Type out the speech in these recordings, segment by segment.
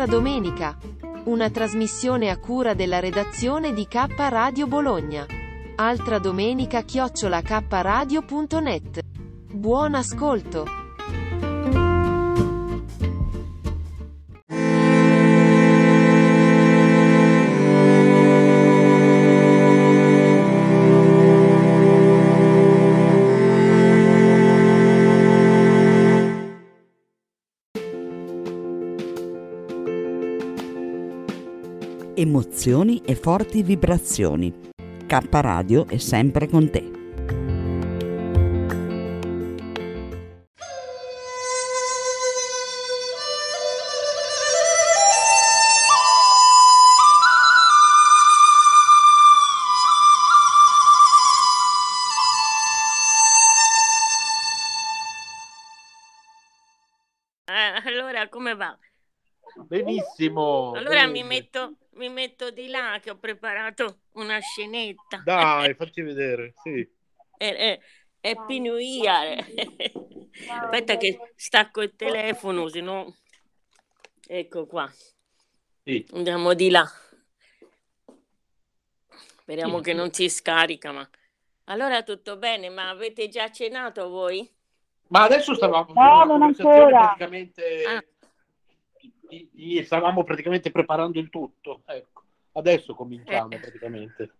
L'altra domenica. Una trasmissione a cura della redazione di K Radio Bologna. Altra domenica chiocciola kradio.net. Buon ascolto. Emozioni e forti vibrazioni. K Radio è sempre con te. Eh, allora come va? Benissimo. Allora mi metto, mi metto di là che ho preparato una scenetta. Dai, facci vedere, sì. È, è, Happy New Year. Aspetta che stacco il telefono, se no... Ecco qua. Sì. Andiamo di là. Speriamo che non si scarica, ma... Allora tutto bene, ma avete già cenato voi? Ma adesso stavamo No, non ancora. praticamente Ah. I- i- stavamo praticamente preparando il tutto. Ecco, adesso cominciamo Eh. praticamente.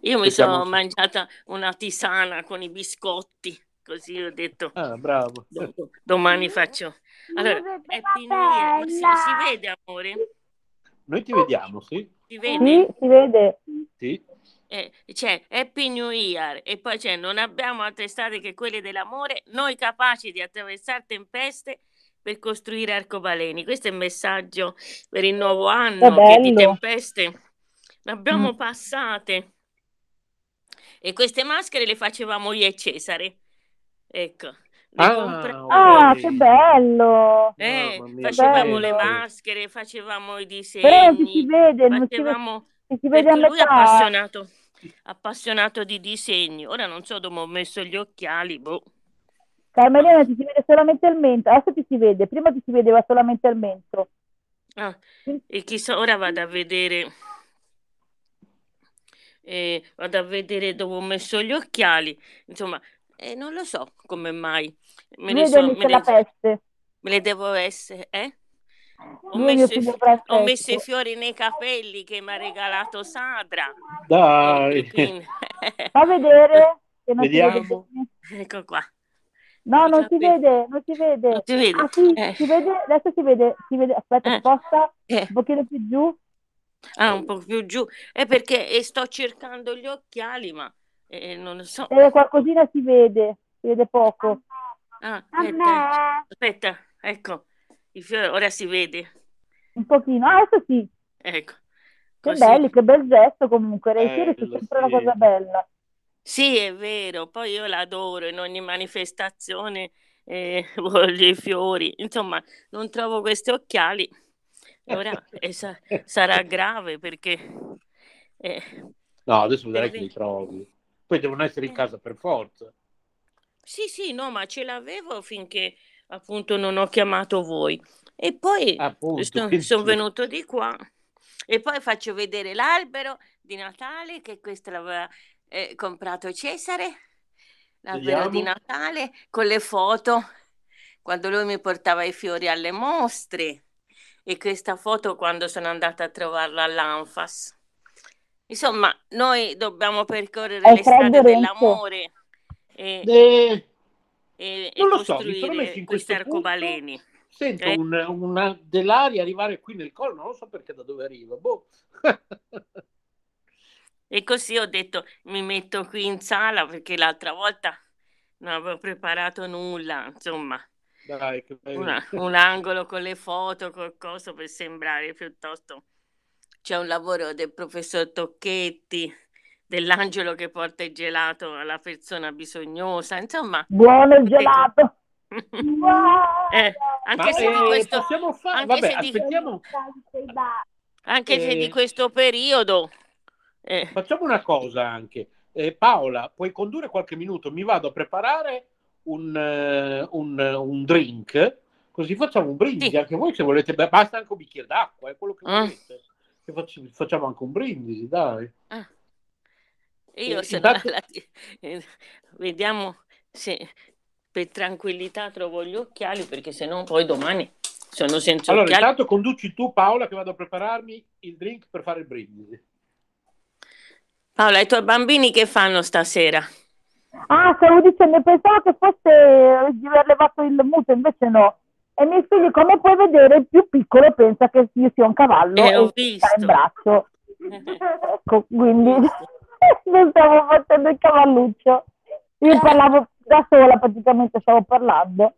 Io mi Aspettiamo- sono mangiata una tisana con i biscotti, così ho detto Ah, bravo. do- domani faccio. Allora, Happy New si, si vede, amore? Noi ti vediamo, sì? Si Sì, vede? si vede. Sì. Eh, c'è Happy New Year e poi c'è non abbiamo altre strade che quelle dell'amore, noi capaci di attraversare tempeste per costruire arcobaleni. Questo è il messaggio per il nuovo anno, che di tempeste ne abbiamo Mm. passate. E queste maschere le facevamo io e Cesare. Ecco. Le Ah, compra-. Ah, che bello. Eh, mia, facevamo le bello. maschere, facevamo i Però non si disegni, vede, non si vede, facevamo si si vede perché lui è appassionato, appassionato di disegni. Ora non so dove ho messo gli occhiali, boh. Carmelina, ti si vede solamente il mento. Adesso ti si vede, prima ti si vedeva solamente il mento. Ah, e chissà, ora vado a vedere, eh, vado a vedere dove ho messo gli occhiali. Insomma, eh, non lo so come mai. Me ne so- me la ne- peste. me ne devo essere, eh? Ho messo, i, ho messo i fiori nei capelli che mi ha regalato Sadra. E, Dai. quindi... Fa vedere vede Vediamo. Ecco qua. No, non si vede, non si vede. Non si vede? Ah sì, Eh. si vede, adesso si vede, si vede. Aspetta, Eh. sposta Eh. un pochino più giù. Ah, un po' più giù. È perché eh, sto cercando gli occhiali, ma eh, non lo so. E qualcosina si vede, si vede poco. Ah, aspetta, aspetta, ecco, i fiori, ora si vede. Un pochino. Ah, adesso sì. Ecco, Che così. belli, che bel gesto comunque. Sono Bello, sempre una sì. cosa bella. Sì, è vero, poi io l'adoro, in ogni manifestazione eh, voglio i fiori. Insomma, non trovo questi occhiali. Ora eh, sa- sarà grave perché... eh, No, adesso vedrai che li trovi. Poi devono essere in casa per forza. Sì, sì, no, ma ce l'avevo finché appunto non ho chiamato voi. E poi Appunto, sono venuto di qua e poi faccio vedere l'albero di Natale che questo l'aveva eh, comprato Cesare, l'albero di. Natale con le foto quando lui mi portava i fiori alle mostre e questa foto quando sono andata a trovarlo all'Anfas. Insomma, noi dobbiamo percorrere È le strade dell'amore e, Eh, e- e non lo so, mi sono messo in questi questo punto, arcobaleni. sento Eh? un- una, dell'aria arrivare qui nel collo, non lo so perché da dove arriva. Boh. E così ho detto mi metto qui in sala perché l'altra volta non avevo preparato nulla, insomma, Dai, che bello. una- un angolo con le foto, qualcosa per sembrare piuttosto. C'è un lavoro del professor Tocchetti, dell'angelo che porta il gelato alla persona bisognosa, insomma. Buono il detto- gelato. Eh, anche Ma se di eh, questo, fare... anche Vabbè, se di- aspettiamo, anche se di eh, questo periodo, eh, facciamo una cosa anche. Eh, Paola, puoi condurre qualche minuto? Mi vado a preparare un, eh, un, un drink, così facciamo un brindisi. Sì. Anche voi se volete, beh, basta anche un bicchiere d'acqua, è quello che Ah. volete. Che facci- facciamo anche un brindisi, dai. Ah. Io Eh, sono intanto- alla- eh, vediamo se per tranquillità trovo gli occhiali perché sennò poi domani sono senza Allora, occhiali. intanto conduci tu, Paola, che vado a prepararmi il drink per fare il brindisi. Paola, i tuoi bambini che fanno stasera? Ah, stavo dicendo, pensavo che fosse di aver levato il muto, invece no. E i miei figli, come puoi vedere, il più piccolo pensa che io sia un cavallo Eh, ho e sta in braccio. Ecco, quindi non stavo facendo il cavalluccio. Io parlavo da sola, praticamente stavo parlando.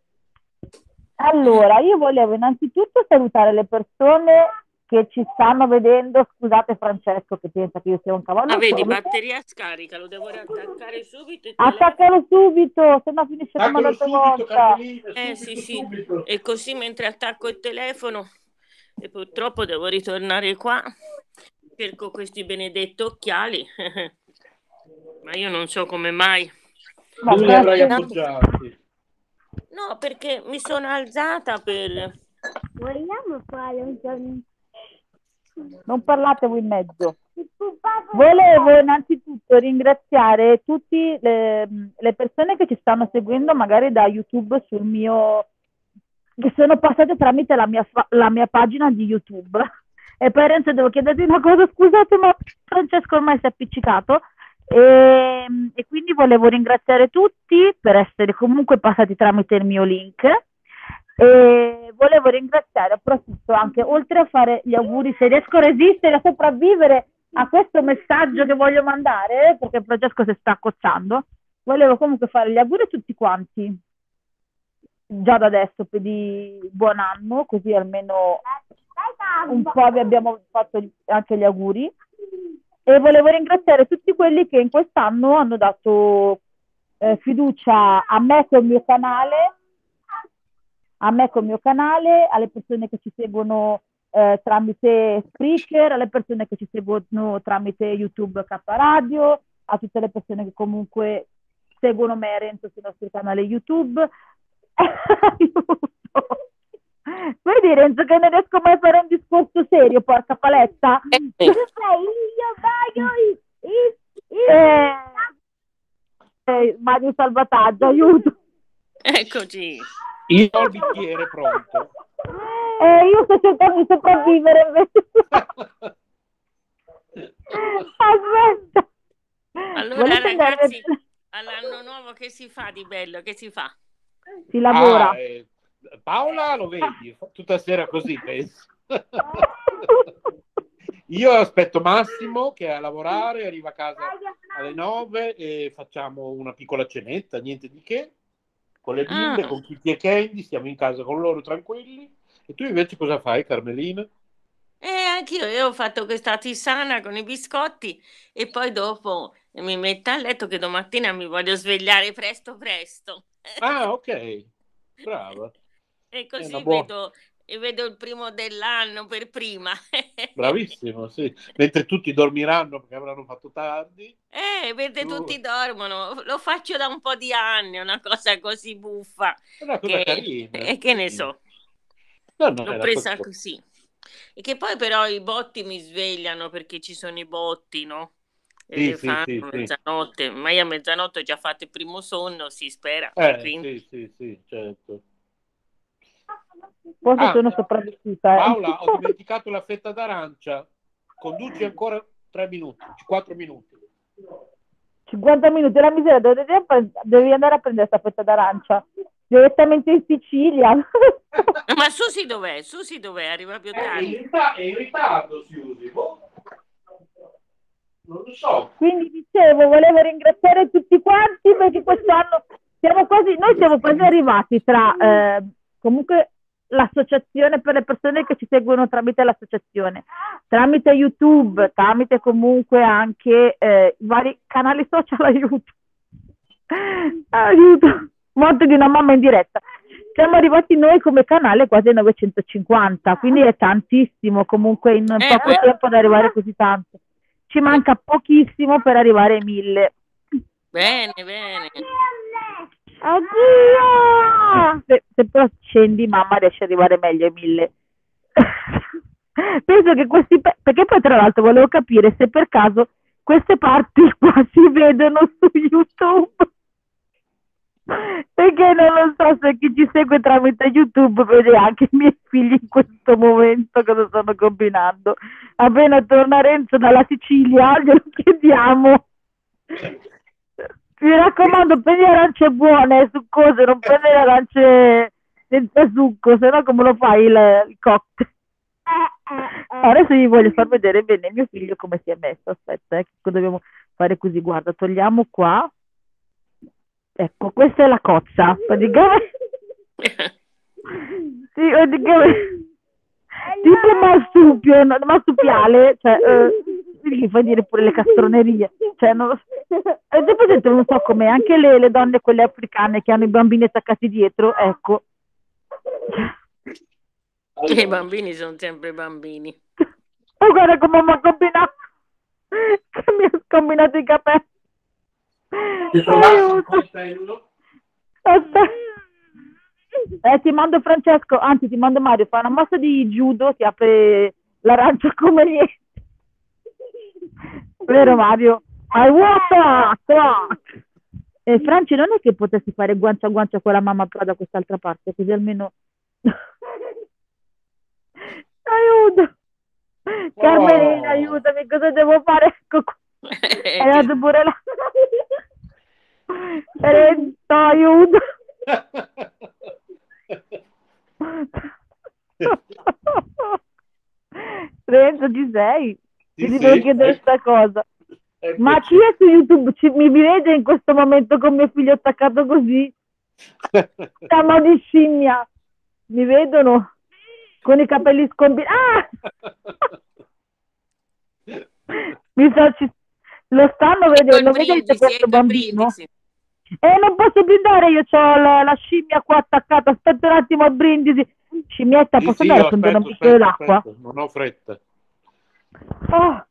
Allora, io volevo innanzitutto salutare le persone che ci stanno vedendo. Scusate Francesco che pensa che io sia un cavallo. Ah, vedi, batteria scarica, lo devo riattaccare subito. Attaccalo subito, se no finisce come l'altra subito, volta. Eh, sì, sì. subito. E così mentre attacco il telefono, e purtroppo devo ritornare qua, cerco questi benedetti occhiali, ma io non so come mai. Ma Dove li avrai appoggiati? No, perché mi sono alzata per... Vogliamo fare un giorno? Non parlate voi in mezzo. Volevo innanzitutto ringraziare tutte le, le persone che ci stanno seguendo magari da YouTube sul mio che sono passate tramite la mia, la mia pagina di YouTube. E poi Renzo devo chiederti una cosa, scusate, ma Francesco ormai si è appiccicato. E, e quindi volevo ringraziare tutti per essere comunque passati tramite il mio link. E volevo ringraziare, approfitto anche, oltre a fare gli auguri, se riesco a resistere, a sopravvivere a questo messaggio che voglio mandare, perché Francesco si sta accozzando, volevo comunque fare gli auguri a tutti quanti, già da adesso, di buon anno, così almeno un po' vi abbiamo fatto anche gli auguri. E volevo ringraziare tutti quelli che in quest'anno hanno dato eh, fiducia a me col mio canale, a me col mio canale, alle persone che ci seguono eh, tramite Spreaker, alle persone che ci seguono tramite YouTube K Radio, a tutte le persone che comunque seguono me e Renzo sui nostri canali YouTube. Vedi Renzo che non riesco mai a fare un discorso serio, porca paletta. Eh, Io voglio Eh, eh, Mario Salvataggio, aiuto. Eccoci. Io ho il bicchiere pronto. Eh, io sto cercando di sopravvivere invece. Aspetta. Allora Volete andare- ragazzi, all'anno nuovo che si fa di bello? Che si fa? Si lavora. Ah, eh, Paola lo vedi, tutta sera così, penso. Io aspetto Massimo che è a lavorare, arriva a casa alle 9 e facciamo una piccola cenetta, niente di che, con le bimbe, Ah. con Kitty e Candy, stiamo in casa con loro tranquilli. E tu invece cosa fai, Carmelina? E anch'io io ho fatto questa tisana con i biscotti e poi dopo mi metto a letto che domattina mi voglio svegliare presto presto. Ah, ok, brava. E così vedo e vedo il primo dell'anno per prima. Bravissimo, sì. Mentre tutti dormiranno perché avranno fatto tardi. Eh, mentre Tu- tutti dormono, lo faccio da un po' di anni, una cosa così buffa. È una cosa Che, carina. e che ne so, No, l'ho presa così. E che poi però i botti mi svegliano perché ci sono i botti, no? E Sì, le sì, fanno sì. mezzanotte, ma io a mezzanotte ho già fatto il primo sonno, si spera. Eh, quindi- sì, sì, sì, certo. Forse Ah, sono sopravvissuta. eh. Paola, ho dimenticato la fetta d'arancia. Conduci ancora tre minuti, quattro minuti. 50 minuti, la miseria, dove devi, andare a prendere questa fetta d'arancia? Direttamente in Sicilia. Ma Susi dov'è? Susi dov'è? Arriva più È in, tardi. è in ritardo, Siusi. boh. Non lo so. Quindi dicevo, volevo ringraziare tutti quanti perché quest'anno siamo quasi, noi siamo quasi arrivati tra eh, comunque l'associazione per le persone che ci seguono tramite l'associazione, tramite YouTube, tramite comunque anche eh, i vari canali social aiuto. Aiuto, morte di una mamma in diretta. Siamo arrivati noi come canale quasi a 950, quindi è tantissimo comunque in Eh, poco eh. tempo ad arrivare così tanto. Ci manca pochissimo per arrivare ai 1000. Bene, bene. Oddio! Se, se però scendi, mamma riesce ad arrivare meglio ai 1000. Penso che questi, pe- perché poi tra l'altro volevo capire se per caso queste parti qua si vedono su YouTube. Perché non lo so se chi ci segue tramite YouTube vede anche i miei figli in questo momento cosa stanno combinando. Appena torna Renzo dalla Sicilia, glielo chiediamo. Mi raccomando, prendi arance buone, succose, non prendi le arance senza succo, se no come lo fai il, il cocktail? Adesso vi voglio far vedere bene mio figlio come si è messo. Aspetta, eh, che dobbiamo fare così. Guarda, togliamo qua. Ecco, questa è la cozza. Praticamente, sì, praticamente tipo marsupio, marsupiale, cioè, eh, gli fai dire pure le castronerie. Cioè, non lo so. Avete presente, non so come, anche le, le donne, quelle africane che hanno i bambini attaccati dietro, ecco. I bambini sono sempre bambini. Oh, guarda come mi ha combinato. Che mi ha scombinato i capelli. Ti coltello? Aspetta. Eh, ti mando Francesco, anzi ti mando Mario, fa una mossa di judo, ti apre l'arancia come niente. Vero Mario? I water! Crack! E Franci non è che potessi fare guancia a guancia con la mamma però da quest'altra parte, così almeno... Aiuto! Carmelina, Oh. aiutami, cosa devo fare? Ecco qua. Eh, Hai dato pure la... Renzo, aiuto! Renzo, ci sei? Sì, Ti sì, devo chiedere ecco- questa cosa. eccoci. Ma chi è su YouTube? Ci- mi vede in questo momento con mio figlio attaccato così? Chiama di scimmia. Mi vedono? Con i capelli scombinati. Ah! Mi sa, ci- lo stanno vedendo, Ecco vedete questo ecco il bambino? brindisi. Eh, non posso brindare, io ho la, la scimmia qua attaccata. Aspetta un attimo a brindisi. Scimmietta, posso sì, andare a prendere un bicchiere d'acqua? Non ho fretta. Oh,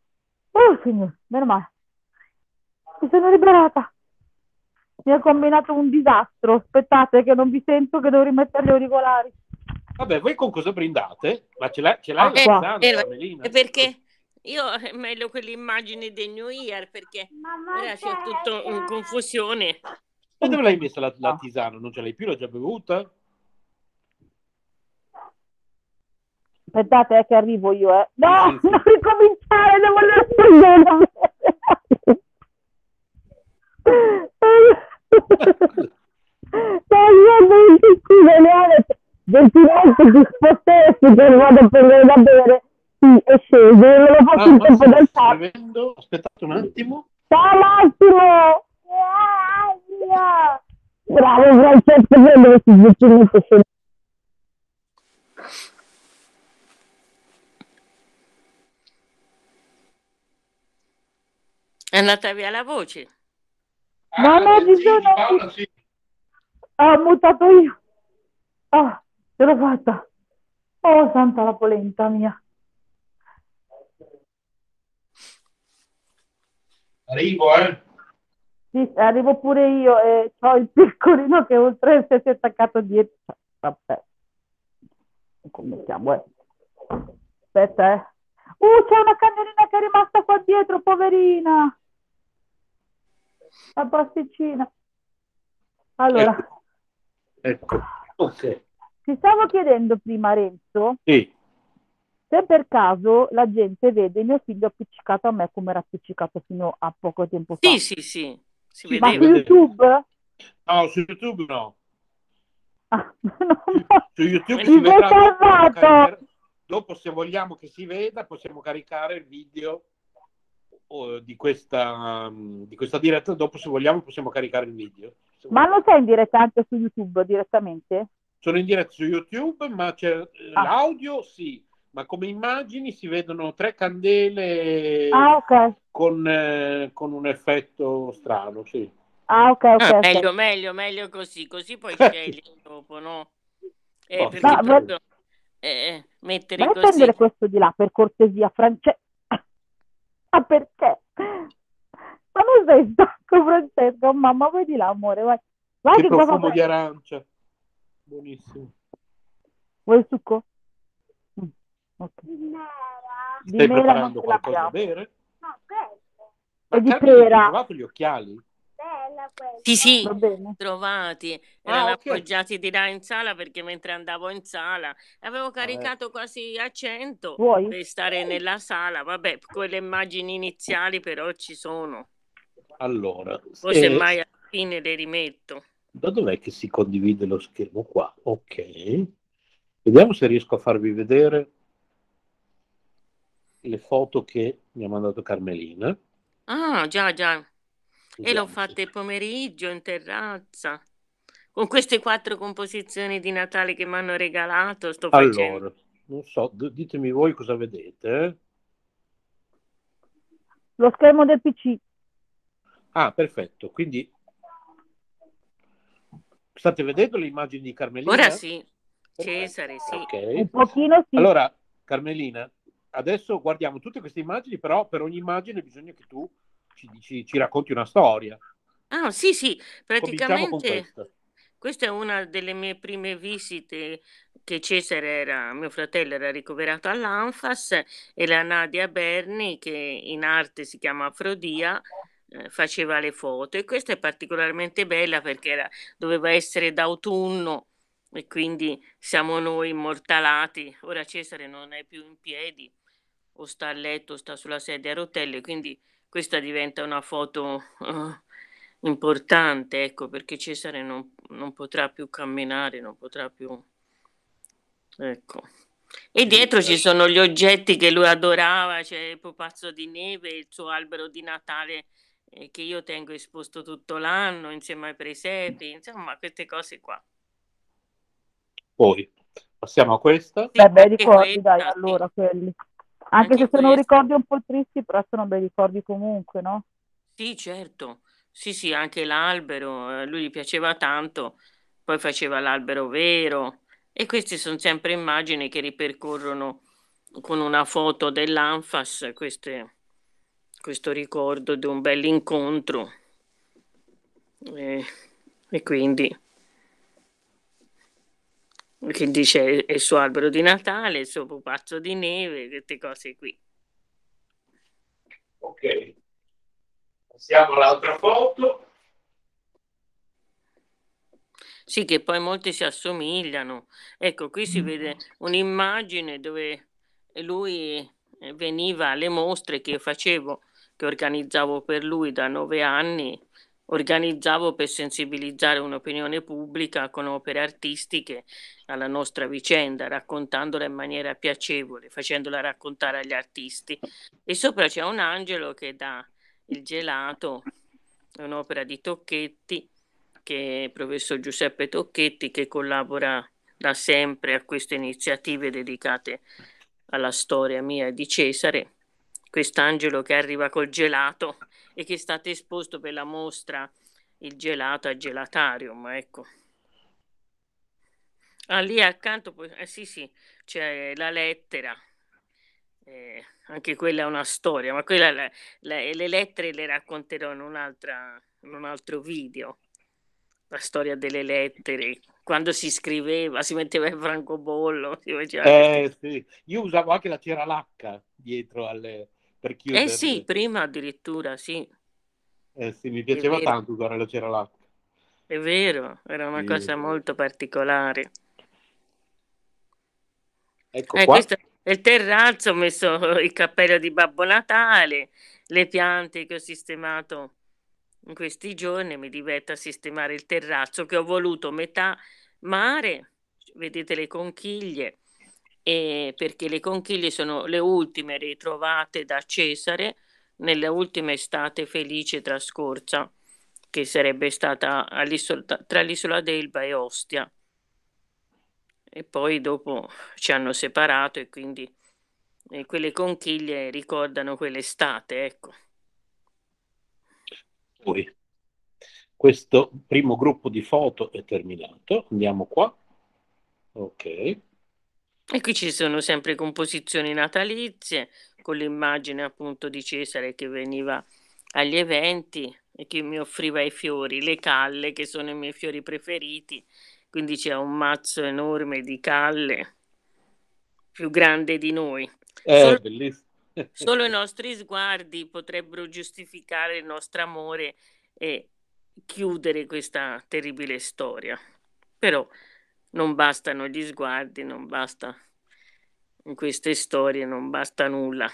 oh, signore, meno male. Mi sono liberata. Mi ha combinato un disastro. Aspettate che non vi sento, che devo rimettere gli auricolari. Vabbè, voi con cosa brindate? Ma ce l'hai, ce l'hai Acqua. la Eh, Melina? E perché io è meglio quell'immagine del New Year perché ora c'è tutto in confusione. E dove l'hai messa la, la tisana? Non ce l'hai più? L'hai già bevuta? Aspettate, eh, che arrivo io, eh. No, Sì, sì. non ricominciare, devo andare Leone. Gentilmente ti sposteresti che vado a prendere da bere. Sì, è sceso, non lo Ah, faccio in ma tempo del fatto. Aspettate un attimo. Ciao Massimo! Bravo Francesco, prendere si gentilmente scende. È andata via la voce. No, no, sì, ci sono- Paola, sì. Ah, ho mutato io. Ah, ce l'ho fatta. Oh, santa la polenta mia. Arrivo, eh. Sì, arrivo pure io e ho il piccolino che oltre si è attaccato dietro. Vabbè. Come siamo, eh? Aspetta, eh. Uh, c'è una cagnolina che è rimasta qua dietro, poverina. La pasticcina. Allora, Ecco. Ok. ti stavo chiedendo prima, Renzo, Sì. se per caso la gente vede mio figlio appiccicato a me come era appiccicato fino a poco tempo fa. Sì, sì, sì, si Ma su. YouTube? No, su YouTube no. Ah, no, Su, no. su YouTube Mi si vedrà. dopo Dopo, se vogliamo che si veda, possiamo caricare il video oh, di questa, mm, di questa diretta. Dopo, se vogliamo, possiamo caricare il video. Ma non sei in diretta anche su YouTube direttamente? Sono in diretta su YouTube, ma c'è eh, Ah. l'audio, sì, ma come immagini si vedono tre candele Ah, ok. con, eh, con un effetto strano, sì. Ah, ok, ok, Ah, ok. meglio, meglio, meglio così, così poi scegli dopo, no? Eh, Oh, perché Ma- proprio eh, mettere Vai a così. prendere questo di là, per cortesia, Francesco. Ma perché? Ma non sei stanco, Francesco? Mamma, vai di là, amore, vai. Vai Che che profumo fa- di arancia. Buonissimo. Vuoi il succo? Mm, ok. Di Stai mela preparando qualcosa da bere? No, questa. E di pera. Hai trovato gli occhiali? Bella questa. Sì, sì, trovati, Ah, erano ok. appoggiati di là in sala perché mentre andavo in sala avevo caricato quasi a 100 Vuoi? per stare nella sala. Vabbè, quelle immagini iniziali però ci sono. Allora, Poi se- semmai alla fine le rimetto. da dov'è che si condivide lo schermo qua? Ok. Vediamo se riesco a farvi vedere le foto che mi ha mandato Carmelina. Ah, già, già. E l'ho fatta il pomeriggio in terrazza. Con queste quattro composizioni di Natale che mi hanno regalato, sto facendo. Allora, non so, d- ditemi voi cosa vedete. Lo schermo del PC. Ah, perfetto. Quindi state vedendo le immagini di Carmelina? Ora sì. Cesare, sì. Ok. Un pochino sì. Allora, Carmelina, adesso guardiamo tutte queste immagini, però per ogni immagine bisogna che tu ci, dici- ci racconti una storia. Ah, sì, sì, praticamente questa. questa è una delle mie prime visite che Cesare era, mio fratello era ricoverato all'Anfas e la Nadia Berni, che in arte si chiama Afrodia, eh, faceva le foto e questa è particolarmente bella perché era- doveva essere d'autunno e quindi siamo noi immortalati. Ora Cesare non è più in piedi, o sta a letto, o sta sulla sedia a rotelle, quindi questa diventa una foto eh, importante, ecco, perché Cesare non, non potrà più camminare, non potrà più... Ecco. E dietro ci sono gli oggetti che lui adorava, c'è il pupazzo di neve, il suo albero di Natale eh, che io tengo esposto tutto l'anno insieme ai presepi, insomma, queste cose qua. Poi passiamo a questa. Sì, Beh, ricordi, dai, questa, sì. allora, quelli. Anche, se sono ricordi un po' tristi, però sono bei ricordi comunque, no? Sì, certo. Sì, sì, anche l'albero, a lui gli piaceva tanto, poi faceva l'albero vero e queste sono sempre immagini che ripercorrono con una foto dell'Anfas, queste- questo ricordo di un bell'incontro. E, e quindi, che dice il suo albero di Natale, il suo pupazzo di neve, queste cose qui. Ok. Passiamo all'altra foto. Sì, che poi molti si assomigliano. Ecco, qui si vede un'immagine dove lui eh, veniva alle mostre che facevo, che organizzavo per lui da nove anni. Organizzavo per sensibilizzare un'opinione pubblica con opere artistiche alla nostra vicenda, raccontandola in maniera piacevole, facendola raccontare agli artisti. E sopra c'è un angelo che dà il gelato, è un'opera di Tocchetti che è il professor Giuseppe Tocchetti che collabora da sempre a queste iniziative dedicate alla storia mia di Cesare. Quest'angelo che arriva col gelato e che è stato esposto per la mostra Il gelato a Gelatarium, ecco. Ah, lì accanto, poi- eh, sì, sì, c'è la lettera, eh, anche quella è una storia, ma quella, la- la- le lettere le racconterò in in un altro video. La storia delle lettere, quando si scriveva, si metteva il francobollo, si Eh sì, io usavo anche la cera lacca dietro alle... per Eh chiudere. sì, prima addirittura, sì, Eh sì, mi piaceva tanto usare la cera lacca. è vero, era una Sì. cosa molto particolare. Ecco Eh, qua. questo è il terrazzo, ho messo il cappello di Babbo Natale, le piante che ho sistemato in questi giorni, mi diverto a sistemare il terrazzo che ho voluto metà mare, vedete le conchiglie, e perché le conchiglie sono le ultime ritrovate da Cesare nella ultima estate felice trascorsa, che sarebbe stata tra l'isola d'Elba e Ostia. E poi dopo ci hanno separato e quindi eh, quelle conchiglie ricordano quell'estate, ecco. Poi, questo primo gruppo di foto è terminato. Andiamo qua. Ok. E qui ci sono sempre composizioni natalizie con l'immagine appunto di Cesare che veniva agli eventi e che mi offriva i fiori, le calle che sono i miei fiori preferiti. Quindi c'è un mazzo enorme di calle, più grande di noi. Solo- bellissimo. Solo i nostri sguardi potrebbero giustificare il nostro amore e chiudere questa terribile storia. Però non bastano gli sguardi, non basta in queste storie, non basta nulla.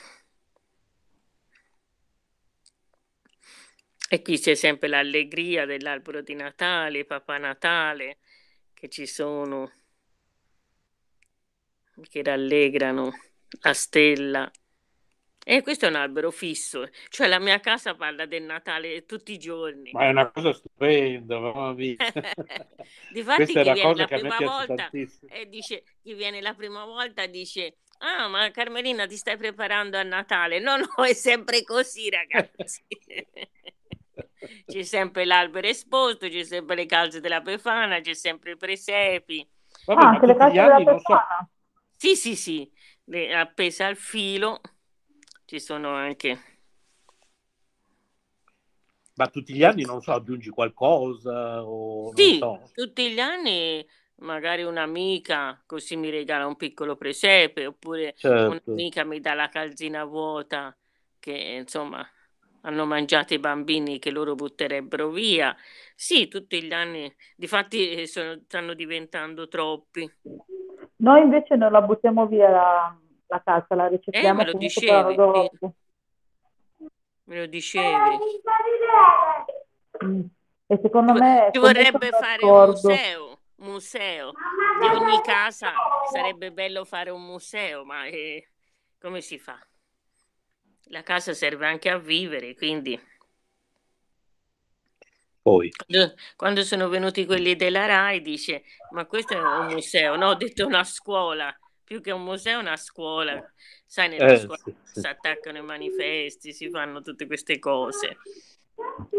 E qui c'è sempre l'allegria dell'albero di Natale, Papà Natale, che ci sono, che rallegrano la stella. E questo è un albero fisso, cioè la mia casa parla del Natale tutti i giorni. Ma è una cosa stupenda, mamma mia. Difatti Questa è viene cosa la che a me piace volta tantissimo. e dice chi viene la prima volta dice ah ma Carmelina ti stai preparando a Natale no no è sempre così ragazzi c'è sempre l'albero esposto c'è sempre le calze della Befana c'è sempre i presepi Vabbè, Ah, ma anche le calze della non so, sì sì sì le- appesa al filo ci sono anche ma tutti gli anni non so, aggiungi qualcosa o non Sì, so. tutti gli anni magari un'amica così mi regala un piccolo presepe, oppure Certo. un'amica mi dà la calzina vuota che insomma hanno mangiato i bambini che loro butterebbero via. Sì, tutti gli anni, difatti eh, sono- stanno diventando troppi. Noi invece non la buttiamo via la, la casa, la Eh, ricicliamo me lo dicevi, sì, dopo. me lo dicevi. Mm. E secondo Ci me ci vorrebbe fare un museo, museo di ogni casa. Sarebbe bello fare un museo, ma eh, come si fa? La casa serve anche a vivere, quindi Poi, quando, quando sono venuti quelli della RAI dice, ma questo è un museo, no, ho detto una scuola, più che un museo è una scuola. Sai, nella eh, scuola sì, sì. si attaccano i manifesti, si fanno tutte queste cose.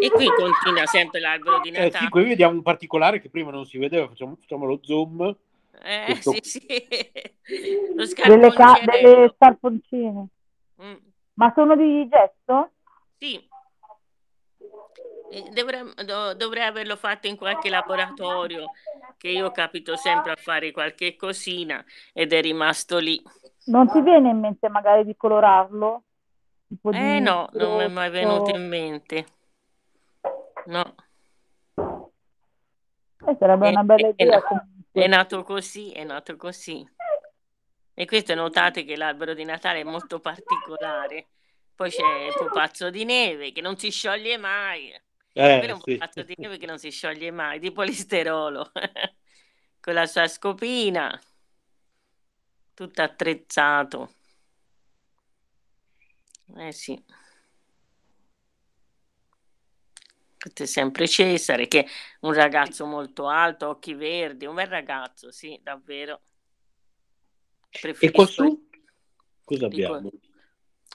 E qui continua sempre l'albero di Eh sì, Natale. qui vediamo un particolare che prima non si vedeva, facciamo, facciamo lo zoom. Eh, Questo- sì, sì. Lo Delle, ca- delle scarponcine. Mm, Ma sono di gesso? sì. Eh, Dovrei, do- dovrei averlo fatto in qualche laboratorio, che io capito sempre a fare qualche cosina ed è rimasto lì. Non ti viene in mente magari di colorarlo? Un po' Eh di no, non mi è mai venuto in mente. No, Eh, sarebbe È- una bella è- idea è comunque. nato così, è nato così. E questo notate che l'albero di Natale è molto particolare. Poi c'è il pupazzo di neve che non si scioglie mai. Eh, Quello è un sì. neve che non si scioglie mai, di polisterolo, con la sua scopina, tutto attrezzato. Eh sì. Questo è sempre Cesare, che è un ragazzo molto alto, occhi verdi, un bel ragazzo, sì, davvero. E Preferisco qua su cosa dico- abbiamo?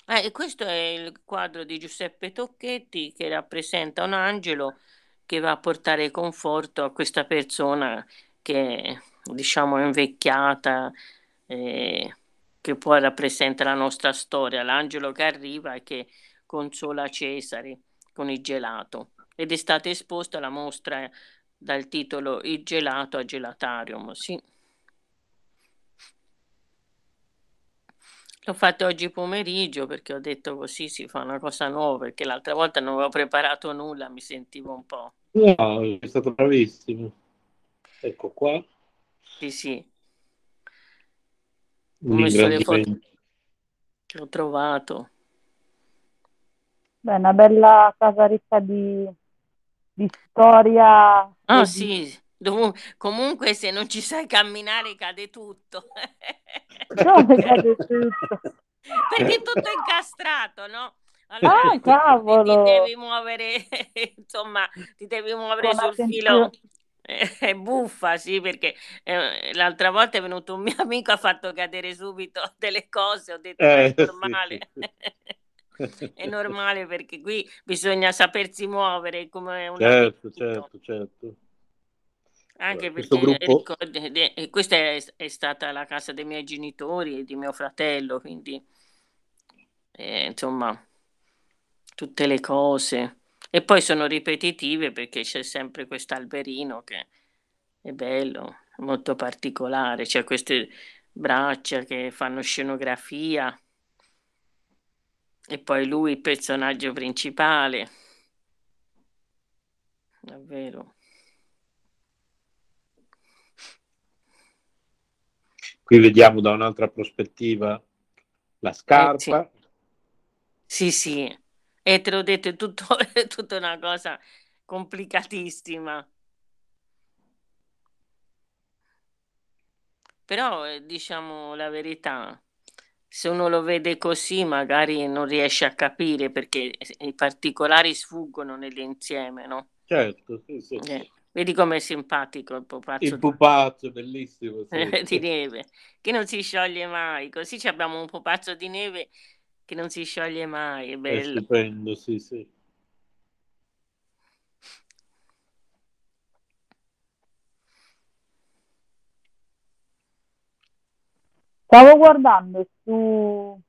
Eh, e questo è il quadro di Giuseppe Tocchetti che rappresenta un angelo che va a portare conforto a questa persona che diciamo, invecchiata, eh, che poi rappresenta la nostra storia, l'angelo che arriva e che consola Cesare con il gelato. Ed è stata esposta la mostra dal titolo Il gelato a gelatarium, sì. L'ho fatto oggi pomeriggio perché ho detto così si fa una cosa nuova, perché l'altra volta non avevo preparato nulla, mi sentivo un po'. No, è stato bravissimo. Ecco qua. Sì, sì. Ho messo le foto che ho trovato. Beh, una bella casa ricca di, di storia Ah e di... sì, dovu- comunque se non ci sai camminare cade tutto. Dove cade tutto? Perché è tutto incastrato, no? Allora Ah, ti, ti- ti cavolo! devi muovere, insomma, ti devi muovere Con sul filo. attenzione. Eh, È buffa, sì, perché eh, l'altra volta è venuto un mio amico, ha fatto cadere subito delle cose, ho detto, è Eh, sì, normale. sì. È normale perché qui bisogna sapersi muovere come un Certo, certo, certo. Anche Questo perché gruppo, ricordi, de- e questa è, è stata la casa dei miei genitori e di mio fratello, quindi eh, insomma tutte le cose. E poi sono ripetitive perché c'è sempre questo alberino che è bello, molto particolare. C'è queste braccia che fanno scenografia e poi lui il personaggio principale, davvero. Qui vediamo da un'altra prospettiva la Eh sì, scarpa. sì, sì. E te l'ho detto, è tutto, è tutta una cosa complicatissima. Però eh, diciamo la verità, se uno lo vede così magari non riesce a capire perché i particolari sfuggono nell'insieme, no? Certo, sì, sì. Eh, vedi com'è simpatico il pupazzo Il pupazzo, bellissimo, sì. di neve, che non si scioglie mai. Così ci abbiamo un pupazzo di neve che non si scioglie mai, è È bello. stupendo, sì, sì. Stavo guardando su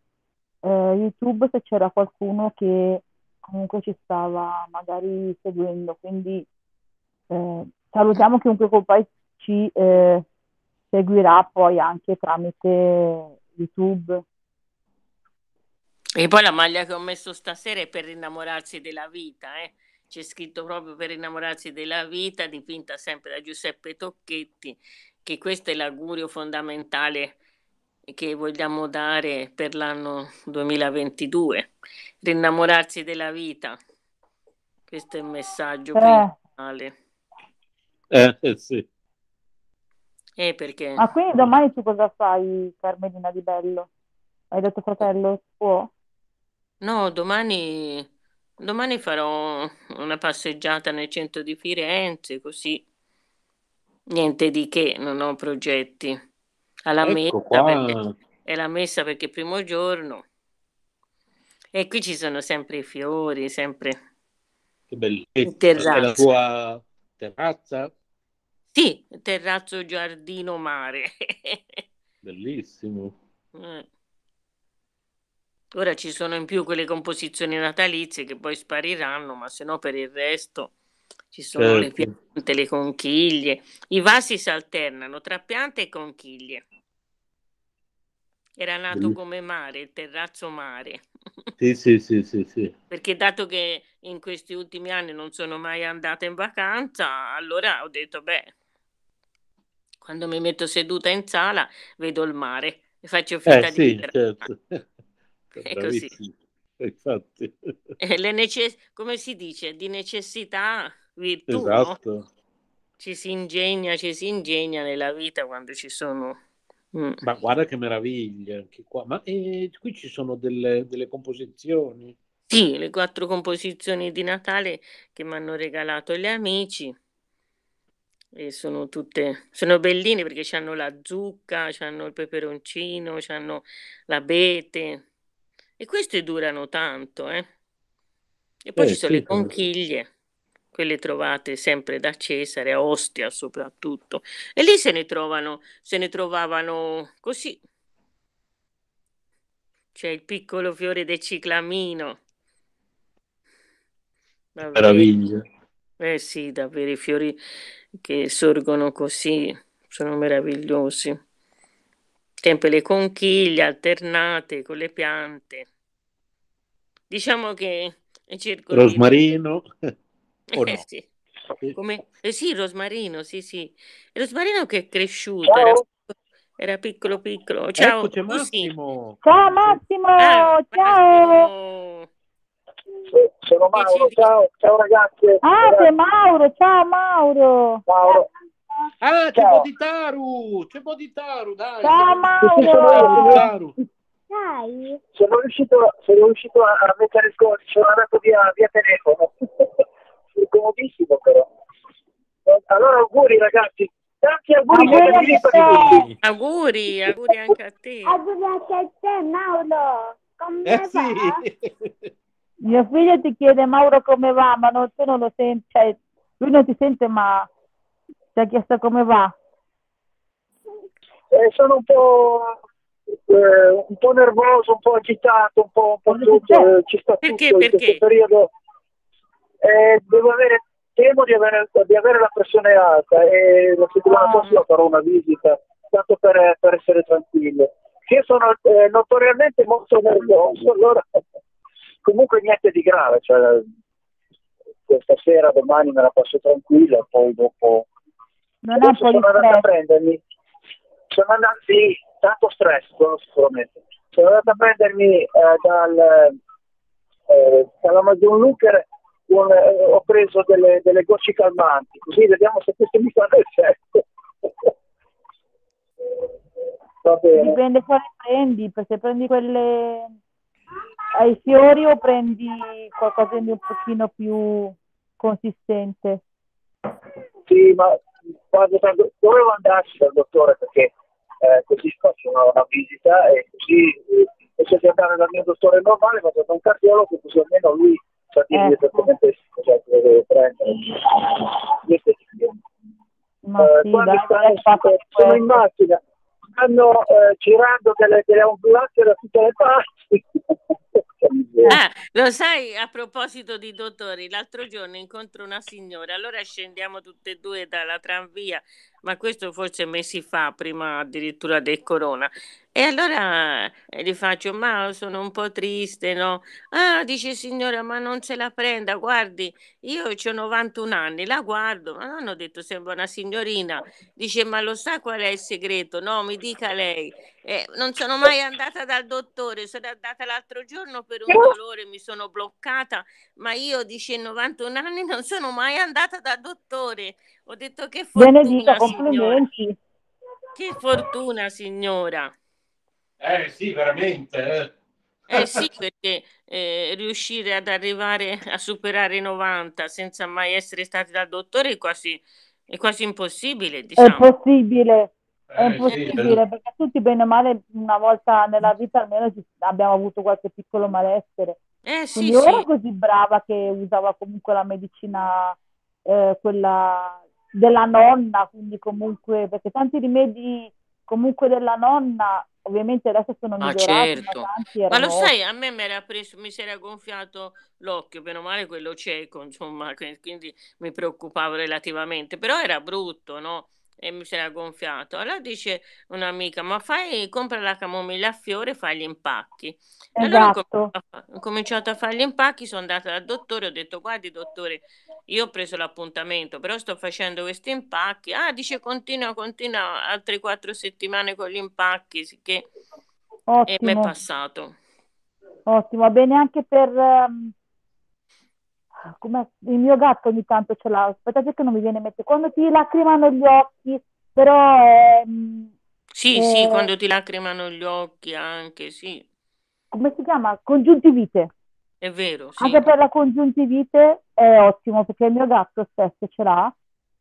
eh, YouTube se c'era qualcuno che comunque ci stava magari seguendo, quindi eh, salutiamo chiunque poi ci eh, seguirà poi anche tramite YouTube. E poi la maglia che ho messo stasera è per innamorarsi della vita, eh. C'è scritto proprio per innamorarsi della vita, dipinta sempre da Giuseppe Tocchetti, che questo è l'augurio fondamentale che vogliamo dare per l'anno 2022. Rinnamorarsi della vita. Questo è il messaggio Eh, principale. Eh, sì. Eh, perché ma quindi domani tu cosa fai, Carmelina Di Bello? Hai detto fratello tuo? no, domani, domani farò una passeggiata nel centro di Firenze, così niente di che, non ho progetti. Alla Ecco messa perché è la messa perché è il primo giorno e qui ci sono sempre i fiori, sempre che il bellezza. È la terrazzo. tua terrazza? Sì, terrazzo, giardino, mare. Bellissimo. Eh. Ora ci sono in più quelle composizioni natalizie che poi spariranno, ma se no per il resto ci sono le Certo. piante, le conchiglie. I vasi si alternano tra piante e conchiglie. Era nato come mare, il terrazzo mare. Sì, sì, sì, sì, sì. Perché dato che in questi ultimi anni non sono mai andata in vacanza, allora ho detto, beh, quando mi metto seduta in sala vedo il mare e faccio Eh finta di sì, certo. È così. Infatti. Eh, le nece- come si dice, di necessità virtù, no? Esatto. Ci si ingegna, ci si ingegna nella vita quando ci sono... Mm. Ma guarda che meraviglia anche qua. Ma eh, qui ci sono delle, delle composizioni. Sì, le quattro composizioni di Natale che mi hanno regalato gli amici e sono tutte, sono belline perché hanno la zucca, hanno il peperoncino, hanno l'abete e queste durano tanto, eh. E poi Eh ci sono le sì, conchiglie, quelle trovate sempre da Cesare, a Ostia soprattutto. E lì se ne trovano, se ne trovavano così. C'è il piccolo fiore del ciclamino. Davvero. Meraviglia. Eh sì, davvero i fiori che sorgono così sono meravigliosi. Sempre le conchiglie alternate con le piante. Diciamo che cerco di... Rosmarino. O Eh no? sì, come... eh sì, il rosmarino, sì, sì. Il rosmarino che è cresciuto, era, Ciao, era piccolo piccolo. Ciao, Ecco, tu sì. Massimo. Ciao Massimo, Ah, ciao! Massimo. Sono Mauro, ciao, ciao ragazzi. Ah, c'è Mauro, ciao Mauro! Mauro. Ah, c'è Ciao. Boditaru, c'è Boditaru, dai. Ciao Mauro! Dai. Sono riuscito, sono riuscito a, a mettere il codice, sono andato via, via telefono. È comodissimo però. Allora auguri ragazzi, tanti auguri Auguri a te! Auguri, auguri anche a te. Auguri anche a te, Mauro. Come Eh va? sì. Mio figlio ti chiede Mauro come va, ma non, tu non lo senti, cioè, lui non ti sente, ma ti ha chiesto come va. Eh, sono un po', eh, un po' nervoso, un po' agitato, un po', un po' tutto, eh, ci sta Perché, tutto in questo perché? periodo. Eh, devo avere, temo di avere, di avere la pressione alta e la settimana Ah. prossima farò una visita, tanto per, per essere tranquillo. Io sono eh, notoriamente molto nervoso, allora comunque niente di grave, cioè, questa sera, domani me la passo tranquilla, poi dopo Non è sono andato a prendermi, sono andato, sì, tanto stress, quello sicuramente. Sono andato a prendermi eh, dal, eh, dalla Mason Luker, un- eh, ho preso delle, delle gocce calmanti, così vediamo se questo mi fanno effetto. Va bene. Dipende quale prendi, perché prendi quelle ai fiori o prendi qualcosa di un pochino più consistente. Sì, ma quando tanto- dovevo andarci dal dottore perché eh, così faccio una, una visita e così eh, invece di andare dal mio dottore normale vado da un cardiologo così almeno lui sa dirmi Ecco. esattamente cosa deve prendere. Ma Eh, sì, qua mi dai, di sono in macchina, stanno eh, girando delle, delle ambulanze da tutte le parti. Miseria. Ah, lo sai, a proposito di dottori, l'altro giorno incontro una signora, allora scendiamo tutte e due dalla tranvia, ma questo forse mesi fa, prima addirittura del corona. E allora eh, gli faccio, ma sono un po' triste, no? Ah, dice signora, ma non se la prenda, guardi, io ho 91 anni, la guardo, ma non ho detto sembra una signorina. Dice, ma lo sa qual è il segreto? No, mi dica lei. Eh, non sono mai andata dal dottore, sono andata l'altro giorno per un dolore, mi sono bloccata, ma io dice 91 anni non sono mai andata dal dottore. Ho detto che Benedica, fortuna, signora. complimenti. Che fortuna, signora. Eh sì, veramente. eh. Eh sì, perché eh, riuscire ad arrivare a superare i 90 senza mai essere stati dal dottore è quasi, è quasi impossibile, È diciamo. possibile, è Eh, sì, impossibile, perché tutti bene o male una volta nella vita almeno ci- abbiamo avuto qualche piccolo malessere. Eh sì, Quindi ora sì. così brava che usava comunque la medicina, eh, quella della nonna, quindi comunque, perché tanti rimedi comunque della nonna, ovviamente adesso sono Ah, migliorati, certo. ma tanti Ma lo erano sai, a me preso, mi si era gonfiato l'occhio, meno male quello cieco, insomma, quindi mi preoccupavo relativamente, però era brutto, no? E mi si era gonfiato. Allora dice un'amica, ma fai, compra la camomilla a fiore e fai gli impacchi. E allora ho esatto. cominciato a, fare gli impacchi, sono andata dal dottore, ho detto, guardi dottore, io ho preso l'appuntamento, però sto facendo questi impacchi. Ah, dice, continua, continua, altre quattro settimane con gli impacchi, sicché... E mi è passato. ottimo, bene anche per ehm, come il mio gatto ogni tanto ce l'ha, aspettate che non mi viene in mente, quando ti lacrimano gli occhi, però ehm, Sì, sì, eh, quando ti lacrimano gli occhi anche, sì, come si chiama? Congiuntivite. è vero, sì. Anche per la congiuntivite è ottimo perché il mio gatto stesso ce l'ha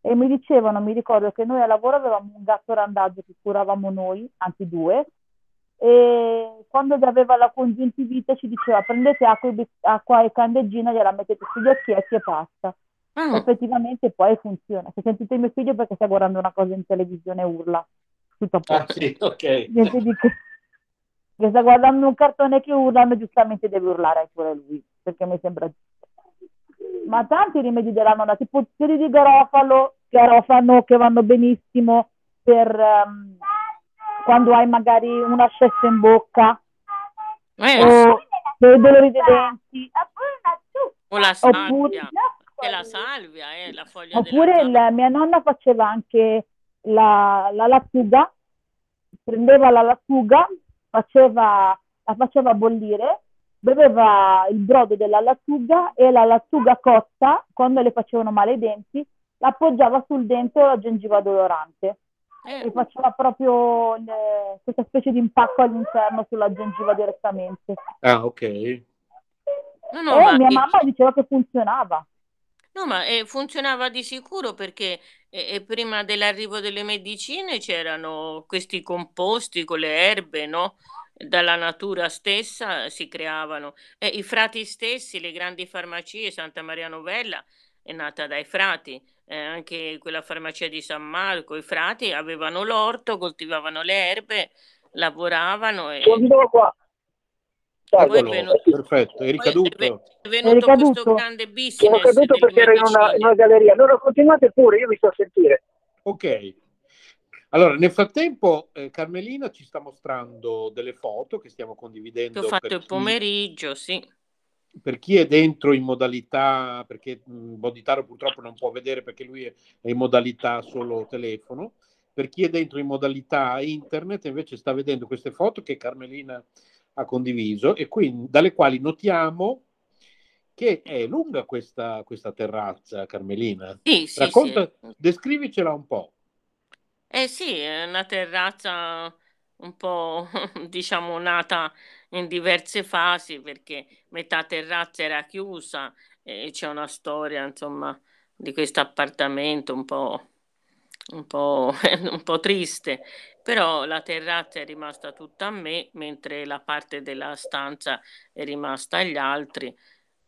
e mi dicevano, mi ricordo che noi a lavoro avevamo un gatto randagio che curavamo noi, anzi due, e quando aveva la congiuntivite ci diceva prendete acqua e, acqua e candeggina, gliela mettete sugli occhietti e basta. Ah, effettivamente poi funziona. Se sentite mio figlio perché sta guardando una cosa in televisione urla. Tutto a Ah, posto. sì, ok. Niente di che. Che sta guardando un cartone che urlano, giustamente deve urlare pure lui, perché mi sembra. Ma tanti rimedi della nonna, tipo fiori di garofalo, garofano che vanno benissimo per ehm, quando hai magari un ascesso in bocca eh, o dei dolori dei denti, o la oppure, salvia, e la salvia, eh, la foglia oppure la mia nonna faceva anche la, la lattuga, prendeva la lattuga, faceva, la faceva bollire, beveva il brodo della lattuga e la lattuga cotta, quando le facevano male i denti, la appoggiava sul dente o la gengiva dolorante e Eh, faceva proprio le- questa specie di impacco all'interno sulla gengiva direttamente. Ah, ok. no, no, e ma, mia eh, mamma diceva che funzionava. no, ma, eh, funzionava di sicuro perché eh, eh, prima dell'arrivo delle medicine c'erano questi composti con le erbe, no? Dalla natura stessa si creavano. E i frati stessi, le grandi farmacie, Santa Maria Novella è nata dai frati, eh, anche quella farmacia di San Marco, i frati avevano l'orto, coltivavano le erbe, lavoravano e Sono qua. poi è venuto, perfetto, è poi è ricaduto. è È venuto questo ricaduto? grande Sono business caduto delle perché ero in una, in una galleria. Allora continuate pure, io vi sto a sentire. Ok. Allora, nel frattempo, eh, Carmelina ci sta mostrando delle foto che stiamo Che ho condividendo fatto per il chi, pomeriggio, sì. Per chi è dentro in modalità, perché Boditaro purtroppo non può vedere perché lui è in modalità solo telefono. Per chi è dentro in modalità internet invece sta vedendo queste foto che Carmelina ha condiviso e quindi dalle quali notiamo che è lunga questa, questa terrazza, Carmelina. Sì, sì, sì. Racconta, descrivicela un po'. Eh sì, è una terrazza un po', diciamo, nata in diverse fasi perché metà terrazza era chiusa e c'è una storia, insomma, di questo appartamento un po', un po', un po' triste, però la terrazza è rimasta tutta a me, mentre la parte della stanza è rimasta agli altri.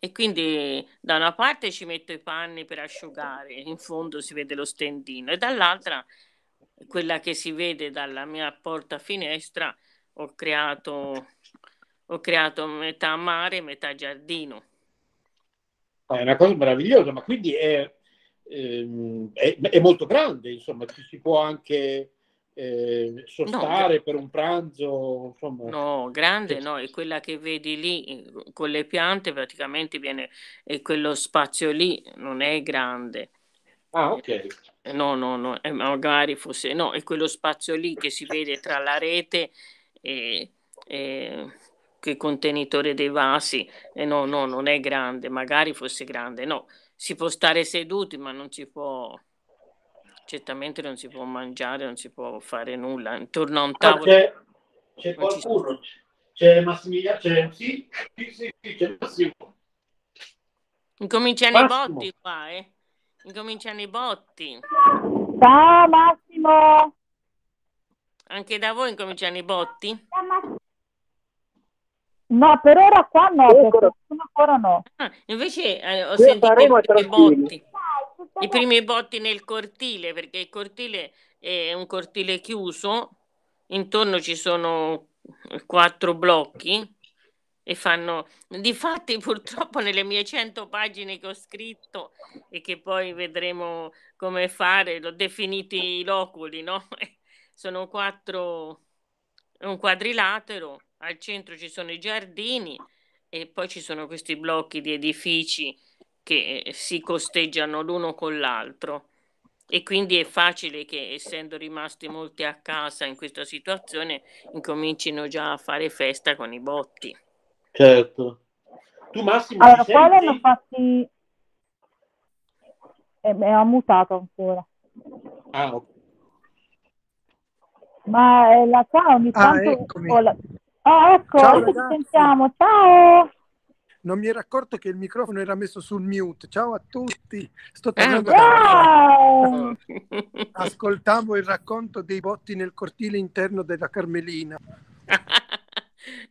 E quindi da una parte ci metto i panni per asciugare, in fondo si vede lo stendino, e dall'altra, quella che si vede dalla mia porta finestra, ho creato, ho creato metà mare, metà giardino. È una cosa meravigliosa, ma quindi è, ehm, è- è molto grande, insomma, ci si può anche eh, sostare per un pranzo, insomma. No, grande no, è quella che vedi lì eh, con le piante praticamente viene, e quello spazio lì non è grande. Ah, ok. Eh, No, no, no, eh, magari fosse, no, è quello spazio lì che si vede tra la rete e, e che contenitore dei vasi. E no, no, non è grande, magari fosse grande, no, si può stare seduti, ma non si può, certamente non si può mangiare, non si può fare nulla. Intorno a un Ah, tavolo c'è, c'è qualcuno, c'è Massimiliano, c'è, sì, sì, sì, sì, c'è Massimo. incominciano i Massimo. botti qua, eh. Incominciano i botti. Ciao Massimo! Anche da voi incominciano i botti? No, per ora qua no, ancora- ancora no. Ah, invece eh, ho Qui sentito i primi tranquilli. botti, i primi botti nel cortile, perché il cortile è un cortile chiuso, intorno ci sono quattro blocchi e fanno, difatti purtroppo nelle mie 100 pagine che ho scritto e che poi vedremo come fare, l'ho definiti i loculi, no? Sono quattro, è un quadrilatero, al centro ci sono i giardini e poi ci sono questi blocchi di edifici che eh, si costeggiano l'uno con l'altro. E quindi è facile che, essendo rimasti molti a casa in questa situazione, incomincino già a fare festa con i botti. Certo. Tu Massimo Allora, qua senti? l'hanno fatti... Eh, beh, ha mutato ancora. Ah, ok. Ma eh, la ogni Ah, tanto... eccomi. oh, la- Ah, ecco, Ciao, adesso ci sentiamo. Ciao! Non mi ero accorto che il microfono era messo sul mute. Ciao a tutti, sto Ah, tornando. Ciao! Ascoltavo il racconto dei botti nel cortile interno della Carmelina.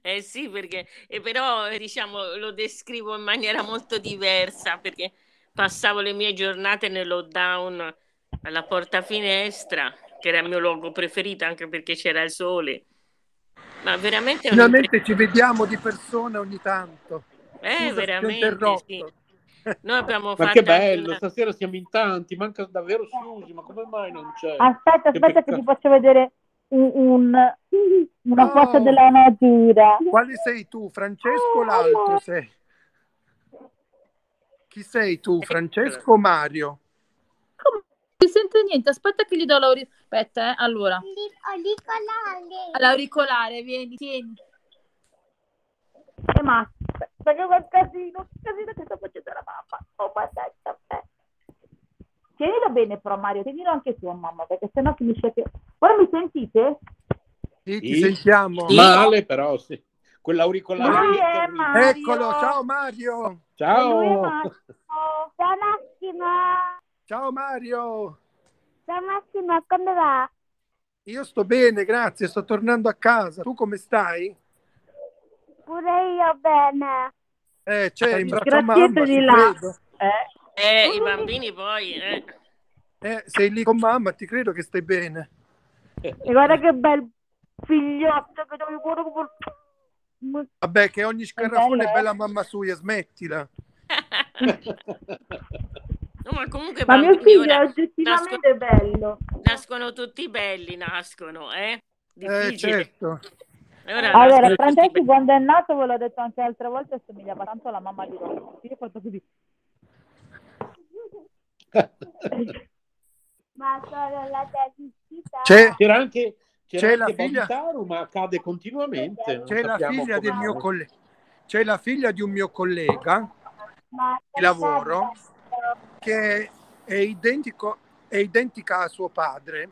Eh sì, perché eh, però eh, diciamo lo descrivo in maniera molto diversa perché passavo le mie giornate nel lockdown alla porta finestra, che era il mio luogo preferito anche perché c'era il sole. Ma veramente Finalmente ci vediamo di persona ogni tanto. Eh, Scusa, veramente sì. Noi abbiamo Ma fatto che bello, una- stasera siamo in tanti, manca davvero Susi, ma come mai non c'è? Aspetta, Che aspetta che peccato. ti faccio vedere un- un- una Oh. foto della natura. Quale sei tu, Francesco o l'altro sei? Chi sei tu, Francesco o Mario? Non si sente niente, aspetta che gli do l'auricolare. Aspetta, eh. Allora, l'auricolare, vieni, tieni. Eh, ma aspetta che un casino, un casino che sta facendo la mamma. Oh, mannaggia me. Tienilo bene però Mario, tienilo anche tu mamma, perché sennò finisce che... Ora mi sentite? Sì, ti Sì. sentiamo. Male però, sì. Quell'auricolare. Eccolo, ciao Mario. Lui è Ciao! Mario. Ciao Massimo. Ciao Mario. Ciao Massimo, come va? Io sto bene, grazie, sto tornando a casa. Tu come stai? Pure io bene. Eh, c'è in braccio a mamma, di là. credo. Eh, Eh, i bambini poi... eh. Eh, sei lì con mamma, ti credo che stai bene. e guarda che bel figliotto che devo come- Vabbè, che ogni scarafone è eh? bella mamma sua, smettila. No, ma comunque Ma mio figlio è oggettivamente bello. nascono tutti belli, nascono, eh? Eh, certo. Ora Allora, nascono belli. quando è nato, ve l'ho detto anche altre volte, assomigliava tanto alla mamma di Rossi. Io ho fatto così. Ma sono la visita. C'è, C'era anche, c'era C'è la anche figlia- Bodhitaru, ma accade continuamente. c'è la figlia del mio mai. collega. C'è la figlia di un mio collega di lavoro che è identico, è identica a suo padre.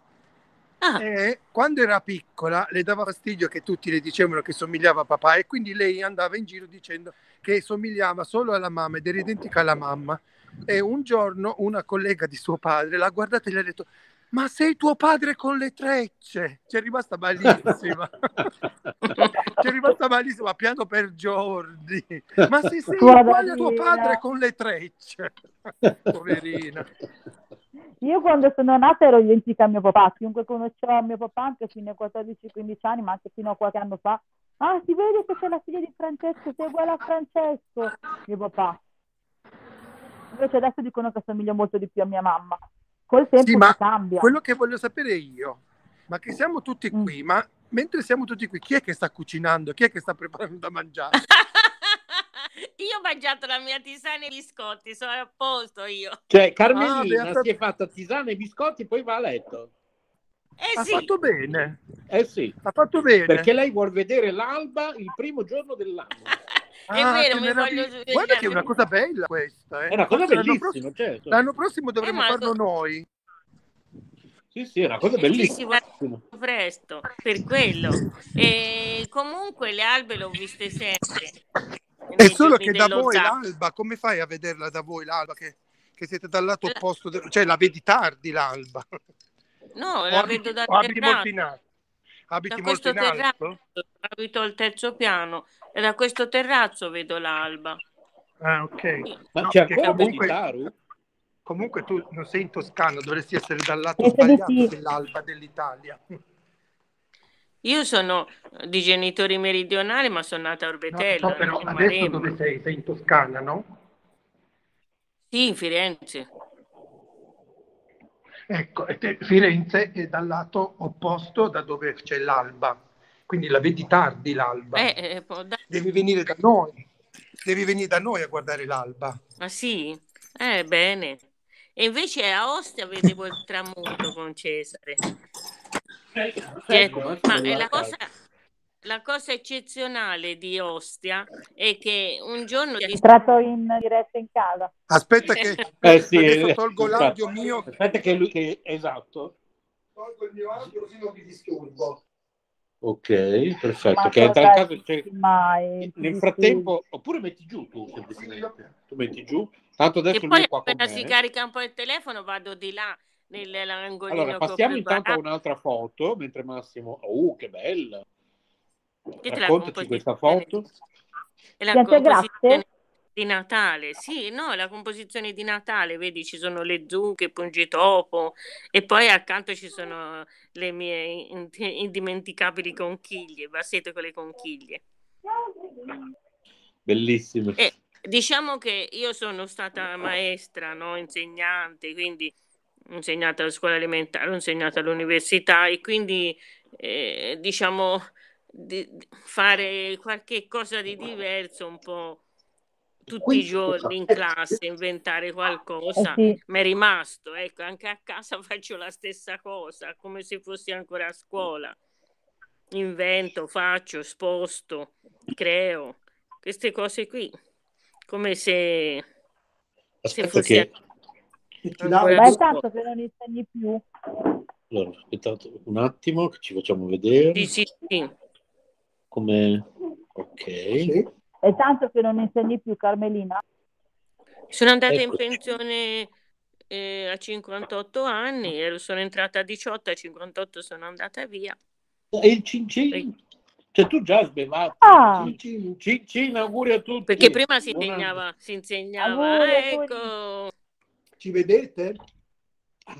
Ah. E quando era piccola le dava fastidio che tutti le dicevano che somigliava a papà e quindi lei andava in giro dicendo che somigliava solo alla mamma ed era identica alla mamma. E un giorno una collega di suo padre l'ha guardata e gli ha detto ma sei tuo padre con le trecce? Ci è rimasta malissima. Ci è rimasta malissima, piano per giorni. Ma se sei uguale a tuo padre con le trecce. Poverina. Io quando sono nata ero identica a mio papà, chiunque conosceva mio papà anche fino ai 14-15 anni, ma anche fino a qualche anno fa, ah si vede che sei la figlia di Francesco, sei uguale a Francesco, mio papà. Invece adesso dicono che somiglio molto di più a mia mamma. Col tempo Sì, ma cambia. quello che voglio sapere io, ma che siamo tutti Mm. qui, ma mentre siamo tutti qui, chi è che sta cucinando? Chi è che sta preparando da mangiare? Io ho mangiato la mia tisana e i biscotti, sono a posto io. Cioè, Ah, Carmelina beata- si è fatta tisana e biscotti, poi va a letto. Eh Ha sì, fatto bene, Eh sì, ha fatto bene. perché lei vuol vedere l'alba il primo giorno dell'anno. è Ah, vero, che mi voglio. Guarda che è una cosa bella questa. eh. È una cosa Forse l'anno bellissima, certo. L'anno prossimo dovremmo Eh, farlo noi. Sì, sì, è una cosa bellissima. presto, per quello. E comunque le albe le ho viste sempre. È solo che da voi zap. l'alba, come fai a vederla da voi l'alba? Che, che siete dal lato opposto, de- cioè la vedi tardi l'alba. No, la vedo dal o abiti molto terrazzo. in alto? Abiti molto questo in alto? terrazzo, abito al terzo piano e da questo terrazzo vedo l'alba. Ah, ok. Ma No, c'è ancora comunque, comunque tu non sei in Toscana, dovresti essere dal lato sbagliato sì. dell'alba dell'Italia. Io sono di genitori meridionali, ma sono nata a No, Orbetello, so, però in adesso Maremma. dove sei? Sei in Toscana, no? Sì, in Firenze. Ecco, Firenze è dal lato opposto da dove c'è l'alba, quindi la vedi tardi l'alba. Eh, eh, Devi venire da noi, devi venire da noi a guardare l'alba. Ma sì? Eh, bene. E invece a Ostia vedevo il tramonto con Cesare. Ecco, Cioè, ma è la cosa, la cosa eccezionale di Ostia è che un giorno È entrato in diretta in casa. Aspetta che Eh sì, adesso eh, tolgo infatti. l'audio mio, Aspetta che lui che esatto. tolgo il mio audio così non mi disturbo. Ok, perfetto. Ma Che in tal caso c'è- mai nel frattempo, oppure metti giù tu semplicemente. Tu metti giù. Tanto adesso E poi appena me. si carica un po' il telefono vado di là nell'angolino Allora, passiamo intanto a preparato. un'altra foto, mentre Massimo... Oh, che bella! Che te la Raccontaci questa composizione- foto. e la Piante composizione grasse? Di Natale, sì, no, la composizione di Natale, vedi, ci sono le zucche, pungitopo e poi accanto ci sono le mie in- indimenticabili conchiglie, bassette con le conchiglie. Bellissimo. E diciamo che io sono stata maestra, no, insegnante, quindi ho insegnato alla scuola elementare, ho insegnato all'università e quindi eh, diciamo di- fare qualche cosa di diverso un po' tutti i giorni in classe, inventare qualcosa, Eh sì. mi è rimasto, ecco, anche a casa faccio la stessa cosa, come se fossi ancora a scuola. Invento, faccio, sposto, creo, queste cose qui, come se, se Aspetta fossi che... Ma è tanto che non insegni più. Allora, aspettate un attimo che ci facciamo vedere Sì, sì, sì. Come... Ok. È tanto che non insegni più, Carmelina. Sono andata in Eccoci. pensione eh, a 58 anni, sono entrata a 18, a 58 sono andata via. E il cincin? Cioè tu già sbevato. Ah. Cincin, cincin, auguri a tutti. Perché prima si insegnava, si insegnava, Auguri, ah, ecco, Ci vedete?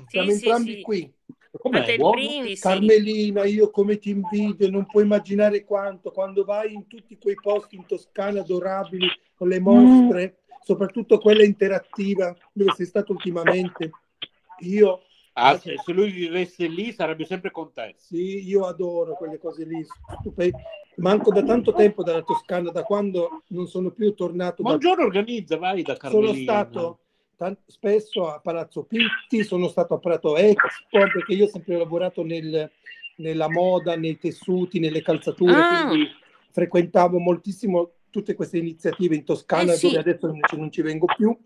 Siamo sì, sì, entrambi sì. qui. Com'è, brindisi. Carmelina, io come ti invidio, non puoi immaginare quanto, quando vai in tutti quei posti in Toscana adorabili, con le mostre, soprattutto quella interattiva, dove sei stato ultimamente, io, Ah, se, se lui vivesse lì sarebbe sempre con te. sì, io adoro quelle cose lì, stupende. Manco da tanto tempo dalla Toscana, da quando non sono più tornato da Buongiorno, organizza, vai da Carmelina. sono stato tan- spesso a Palazzo Pitti, sono stato a Prato Expo, perché io ho sempre lavorato nel- nella moda, nei tessuti, nelle calzature, Ah. quindi frequentavo moltissimo tutte queste iniziative in Toscana, Eh, sì. dove adesso non ci, non ci vengo più.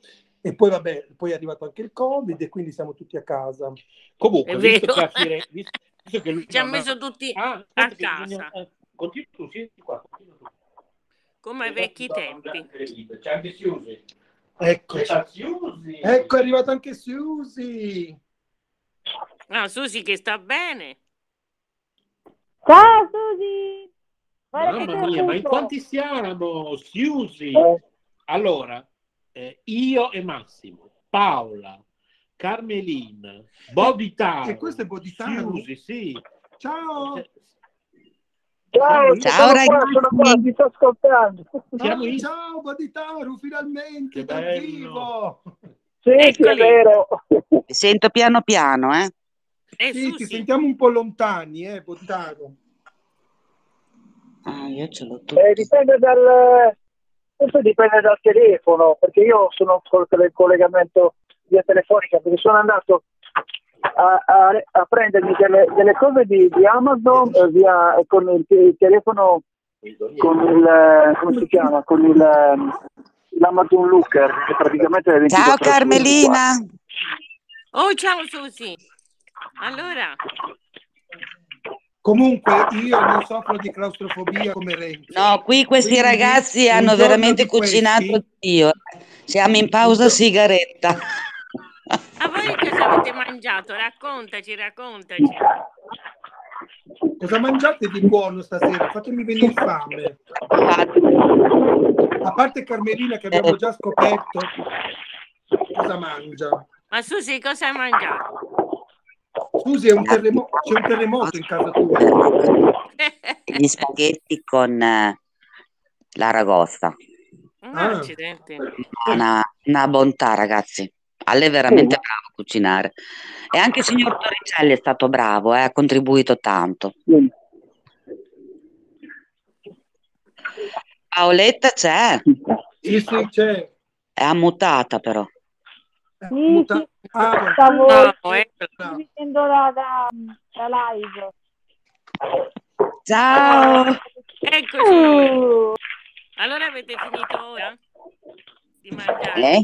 E poi vabbè, poi è arrivato anche il Covid e quindi siamo tutti a casa. Comunque, È visto che, Fire- visto, visto che lui Ci ha messo tutti Ah, a che casa, bisogna- eh, Continua tu, siedi qua. continua tu. come ai vecchi tempi. C'è anche Siusi. Ecco, ecco è arrivato anche Susi. Ah, Susi che sta bene. Ciao Susi! Guarda Mamma mia, ma in quanti siamo? Siusi. Eh, Allora, eh, io e Massimo, Paola, Carmelina, Boditaro. E questo è Boditaro? Siusi, sì. Ciao! Ciao, Ciao, ragazzi. sono qua, ti sto ascoltando. Siamo in- ciao Boditaru, finalmente dal bello. vivo! Sì, sì, è vero. Sento piano piano, eh. E Sì, ti sentiamo un po' lontani, eh, Boditaru. Ah, io ce l'ho tutto. Eh, dipende dal questo dipende dal telefono, perché io sono col tele- collegamento via telefonica, perché sono andato a, a- a prendermi delle, delle cose di, di Amazon eh, via, con il, il telefono con il eh, come si chiama? Con il ehm, l'Amazon Looker, che praticamente è 24 Ciao ore su 24. Carmelina. oh ciao Susi. Allora, Comunque io non soffro di claustrofobia come Renzo. No, qui questi Quindi, ragazzi hanno veramente di questi- cucinato Dio. Siamo in pausa sigaretta. A voi cosa avete mangiato? Raccontaci, raccontaci. Cosa mangiate di buono stasera? Fatemi venire fame. A parte Carmelina che abbiamo già scoperto cosa mangia. Ma Susi, cosa hai mangiato? Scusi, è un terremo- c'è un terremoto in casa tua. Gli spaghetti con eh, l'aragosta. Ah, accidenti. Una, una bontà, ragazzi. Ale è veramente bravo a cucinare. E anche il signor Torricelli è stato bravo, eh, ha contribuito tanto. Paoletta c'è, Sì, sì, c'è. è ammutata però. Sì, muta- sì, Ah, stavo No, vedendo la, la, la live. Ciao! Eccoci. Uh, Allora avete finito ora di mangiare? Eh?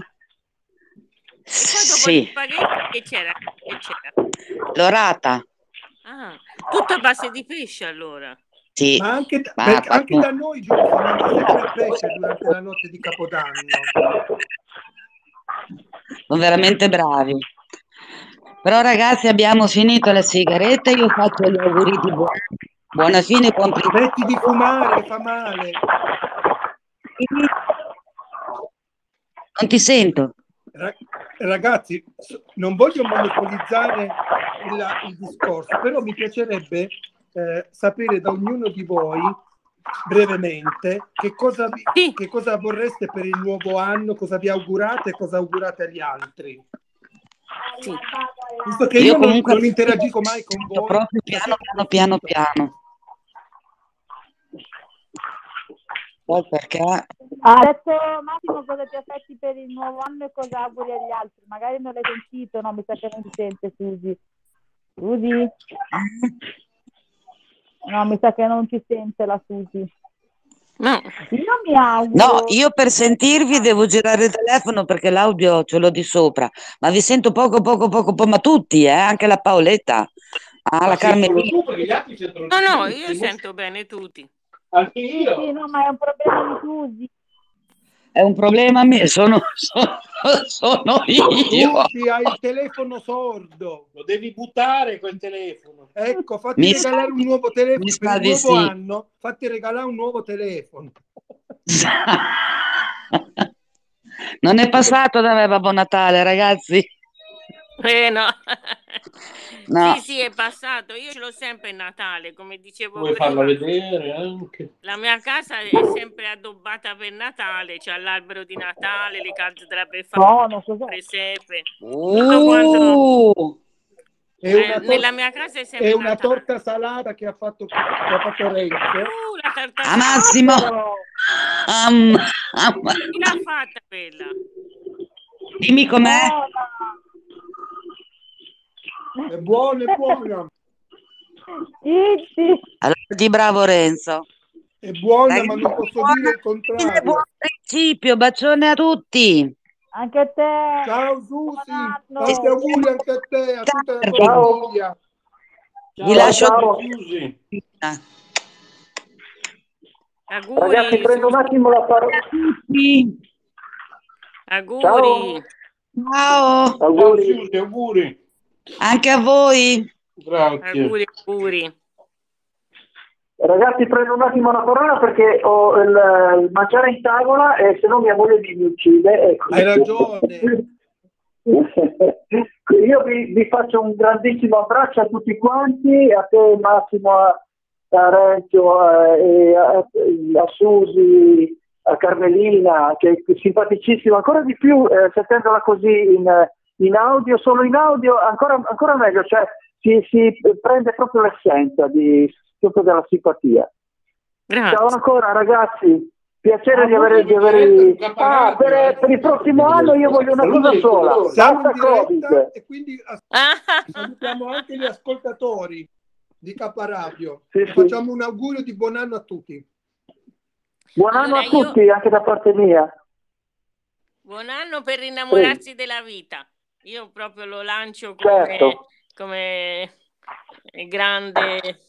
Sì, gli spaghetti che c'era? Che c'era? l'orata. Ah, tutto a base di pesce allora. Sì, ma anche, Ma perché ha anche fatto- da noi mangia sempre pesce durante la notte di Capodanno. sono veramente bravi. Però ragazzi abbiamo finito le sigarette, io faccio gli auguri di buona, buona fine, Smetti di fumare, fa male. Non ti sento. Ra- Ragazzi, non voglio monopolizzare il, il discorso, però mi piacerebbe eh, sapere da ognuno di voi brevemente che cosa, vi- che cosa vorreste per il nuovo anno, cosa vi augurate e cosa augurate agli altri. Visto che io, Io non- comunque non, interagisco mai con voi, proprio piano piano piano piano. Poi perché Ha detto Massimo cosa ti aspetti per il nuovo anno e cosa auguri agli altri. Magari non l'hai sentito, no? Mi sa che non ti sente, Susi. Susi? No, mi sa che non ci sente la Susi. No. Io mi auguro... No, io per sentirvi devo girare il telefono perché l'audio ce l'ho di sopra, ma vi sento poco, poco, poco, poco, ma tutti, eh, anche la Paoletta, ah, la Carmelina. No, no, io sento bene tutti. Anche Sì, sì, no, ma è un problema di Susi. È un problema mio, sono, sono, sono io. Susi, hai il telefono sordo. Lo devi buttare quel telefono. Ecco, fatti Mi sa- regalare un nuovo telefono mi per sa il di nuovo sì. anno. Fatti regalare un nuovo telefono. Non è passato da me Babbo Natale, ragazzi. Eh no. No. Sì, sì, è passato. Io ce l'ho sempre il Natale, come dicevo Vuoi farla prima. vedere anche? La mia casa è sempre addobbata per Natale, c'è l'albero di Natale, le calze della befana, cos'è? le presepe. Quanto. Uh, È Eh, una, tor- nella mia casa è sempre è una Natale. torta salata che ha fatto, che ha fatto Renzo. Uh, la tarta ah, Massimo. Am- am- Chi l'ha fatta quella? dimmi com'è. È buona, è buona. Allora, di bravo Renzo. È buona, Dai, ma non posso buona. dire il Buon contrario. principio, bacione a tutti. Anche a te. Ciao Susi, tanti auguri anche a te, a tutta la tua Ciao. famiglia. Vi lascio ciao. Susi. Auguri, Ragazzi, prendo un attimo la parola. Sì. auguri. Ciao. Ciao, Ciao Auguri. Susi, auguri. Anche a voi. Grazie. Auguri, auguri. Ragazzi, prendo un attimo la parola perché ho il, il mangiare in tavola e se no mia moglie mi, uccide. Ecco. Hai ragione. Io vi, vi faccio un grandissimo abbraccio a tutti quanti, a te Massimo, a, a Renzo, e a, a Susi, a Carmelina, che è simpaticissima, ancora di più eh, sentendola così in, in audio, solo in audio, ancora, ancora meglio, cioè si, si prende proprio l'essenza di, proprio della simpatia. Grazie. Ciao ancora ragazzi, piacere di avere... Di avere... Ah, per, per il prossimo anno io voglio una cosa sola, diretta Covid. e quindi as- Ah, salutiamo anche gli ascoltatori di Caparadio. Sì, sì. Facciamo un augurio di buon anno a tutti. Buon anno Allora, a tutti, anche da parte mia. buon anno per innamorarsi della vita. Io proprio lo lancio come, Certo. come grande,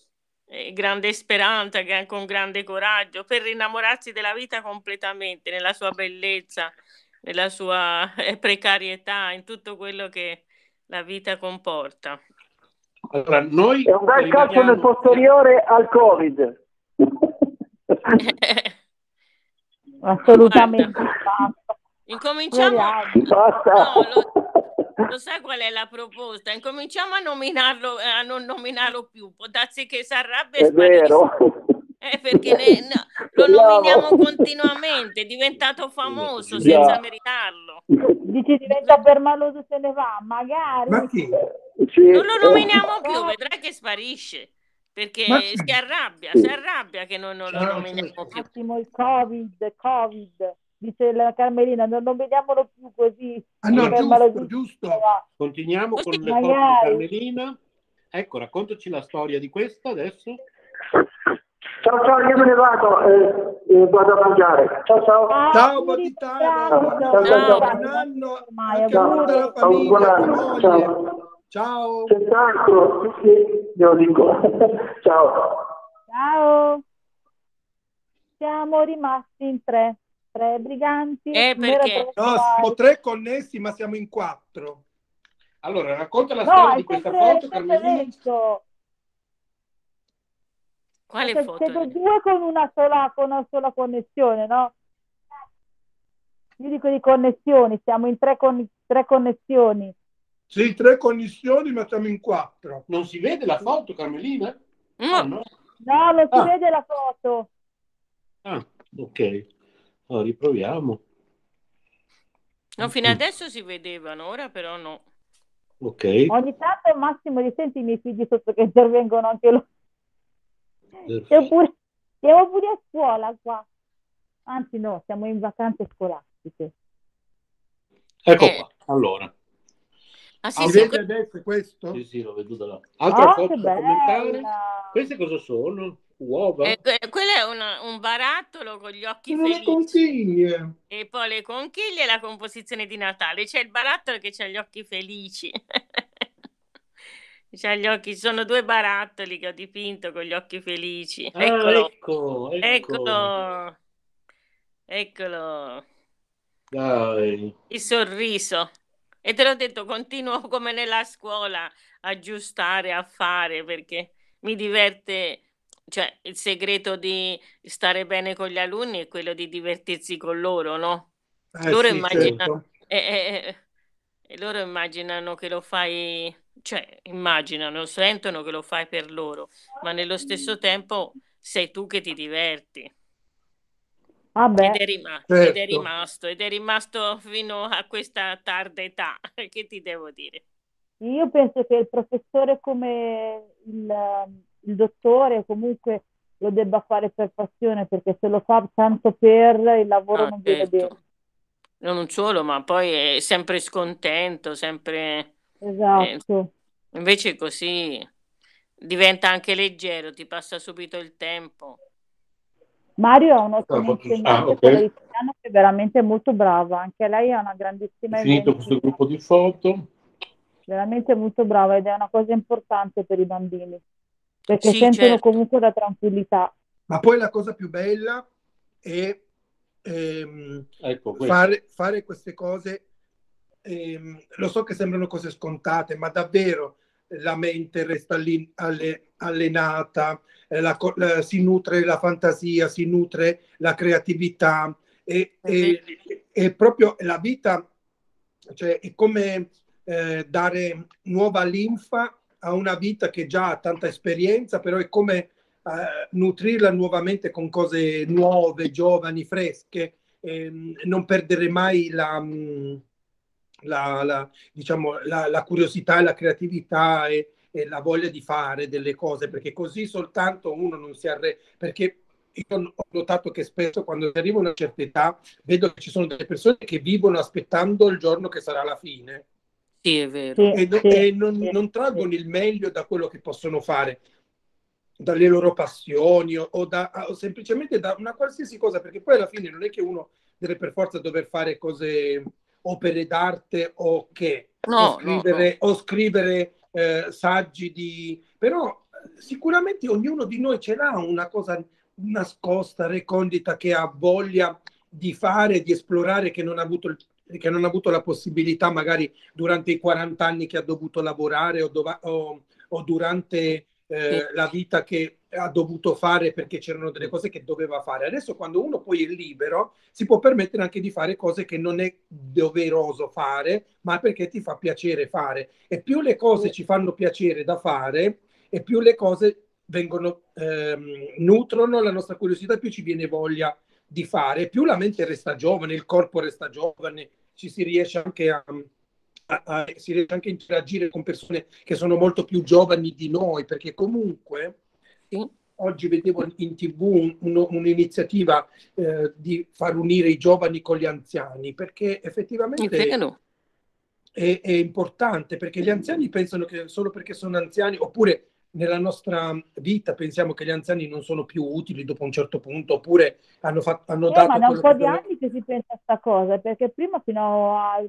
grande speranza, che- con grande coraggio, per innamorarsi della vita completamente, nella sua bellezza, nella sua eh, precarietà, in tutto quello che la vita comporta. Allora, noi È un bel calcio nel rimaniamo- posteriore al Covid. Assolutamente. Incominciamo. Basta. No, lo, lo sai qual è la proposta? Incominciamo a nominarlo, eh, a non nominarlo più. Può darsi che si arrabbia e vero. Eh, perché ne- no, lo nominiamo continuamente, è diventato famoso Già. senza meritarlo. Dici diventa permaloso se ne va, magari. Ma chi? Sì. Non lo nominiamo più, vedrai che sparisce. Perché Ma- si arrabbia, si arrabbia che noi non lo nominiamo più. attimo il Covid, Covid. Dice la Carmelina, non, non vediamolo più così. Ah no, giusto, giusto. Continuiamo con le foto di Magari. Carmelina. Ecco, raccontaci la storia di questa adesso. Ciao ciao, io me ne vado, eh, eh, vado a mangiare. Ciao ciao. Ciao auguri, Baditano, bravo. buon Ciao, ciao, ciao. buon anno anche Ciao, buon famiglia, anno. Ciao. Ciao. Senz'altro, sì, glielo dico. ciao. Ciao. Siamo rimasti in tre. Tre briganti. Eh, perché? tre No, siamo tre connessi, ma siamo in quattro. Allora, racconta la No, storia di questa sempre, foto, Carmelina. Quale Siete- foto? Siete due con una sola, con una sola connessione, no? Io dico di connessioni, siamo in tre, con- tre connessioni. Sì, tre connessioni, ma siamo in quattro. Non si vede la foto, Carmelina? No. Ah, no? No, non si Ah. vede la foto. Ah, ok. Allora, riproviamo. No, fino adesso si vedevano, ora però no. Ok. Ogni tanto Massimo li senti i miei figli sotto che intervengono anche loro. Siamo pure, siamo pure a scuola qua. Anzi no, siamo in vacanze scolastiche. Ecco Eh. qua. Allora, Ah sì, Si sì, adesso questo? sì, sì, lo vedo da là. Altra Oh, foto che da commentare? Queste cosa sono? Uova? eh, que- quello è una- un barattolo con gli occhi Sono le felici conchiglie. e poi le conchiglie e la composizione di Natale. C'è il barattolo che ha gli occhi felici. C'ha gli occhi, sono due barattoli che ho dipinto con gli occhi felici. Ah, Eccolo, ecco, ecco. eccolo, eccolo, Dai. il sorriso. E te l'ho detto, continuo come nella scuola a aggiustare, a fare perché mi diverte, cioè il segreto di stare bene con gli alunni è quello di divertirsi con loro, no? Eh Loro sì, immaginano, certo. e, e- e loro immaginano che lo fai, cioè immaginano, sentono che lo fai per loro, ma nello stesso tempo sei tu che ti diverti. Vabbè, Ed è, rima- ed è Certo. rimasto, ed è rimasto fino a questa tarda età, che ti devo dire? io penso che il professore come il, il dottore comunque lo debba fare per passione, perché se lo fa tanto per il lavoro Ah, non viene bene. certo. Non solo, ma poi è sempre scontento, sempre... eh, Esatto. invece così diventa anche leggero, ti passa subito il tempo. Mario è un ottimo Ah, ah, insegnante ok. quello di italiano che è veramente molto brava, anche lei è una grandissima Finito questo gruppo di foto. veramente molto brava ed è una cosa importante per i bambini, perché Sì, sentono certo. comunque la tranquillità. Ma poi la cosa più bella è ehm, Ecco fare, fare queste cose. ehm, lo so che sembrano cose scontate, ma davvero la mente resta lì alle- allenata, eh, la la- si nutre la fantasia, si nutre la creatività e, È e- e proprio la vita, cioè è come eh, dare nuova linfa a una vita che già ha tanta esperienza, però è come eh, nutrirla nuovamente con cose nuove, giovani, fresche, ehm, non perdere mai la, mh, la, la, diciamo, la, curiosità e la creatività e, e la voglia di fare delle cose, perché così soltanto uno non si arrende, perché io ho notato che spesso quando si arriva a una certa età vedo che ci sono delle persone che vivono aspettando il giorno che sarà la fine Sì, è vero. Sì, e, no- sì, e non, sì, non traggono sì. il meglio da quello che possono fare, dalle loro passioni o, o da, o semplicemente da una qualsiasi cosa, perché poi alla fine non è che uno deve per forza dover fare cose, opere d'arte o che, o No, no, no. scrivere, o scrivere eh, saggi di... però sicuramente ognuno di noi ce l'ha una cosa nascosta, recondita, che ha voglia di fare, di esplorare, che non ha avuto, il- che non ha avuto la possibilità magari durante i 40 anni che ha dovuto lavorare o, dova- o- o durante eh, Sì. la vita che ha dovuto fare perché c'erano delle cose che doveva fare. Adesso quando uno poi è libero si può permettere anche di fare cose che non è doveroso fare, ma perché ti fa piacere fare. E più le cose ci fanno piacere da fare e più le cose vengono, ehm, nutrono la nostra curiosità, più ci viene voglia di fare, più la mente resta giovane, il corpo resta giovane, ci si riesce anche a, a- a- si riesce anche a interagire con persone che sono molto più giovani di noi, perché comunque oggi vedevo in tv un- uno- un'iniziativa eh, di far unire i giovani con gli anziani, perché effettivamente è importante, perché gli anziani pensano che solo perché sono anziani, oppure nella nostra vita pensiamo che gli anziani non sono più utili dopo un certo punto, oppure hanno, fatto, hanno Eh, dato ma da un po' di anni che si pensa a sta cosa, perché prima fino a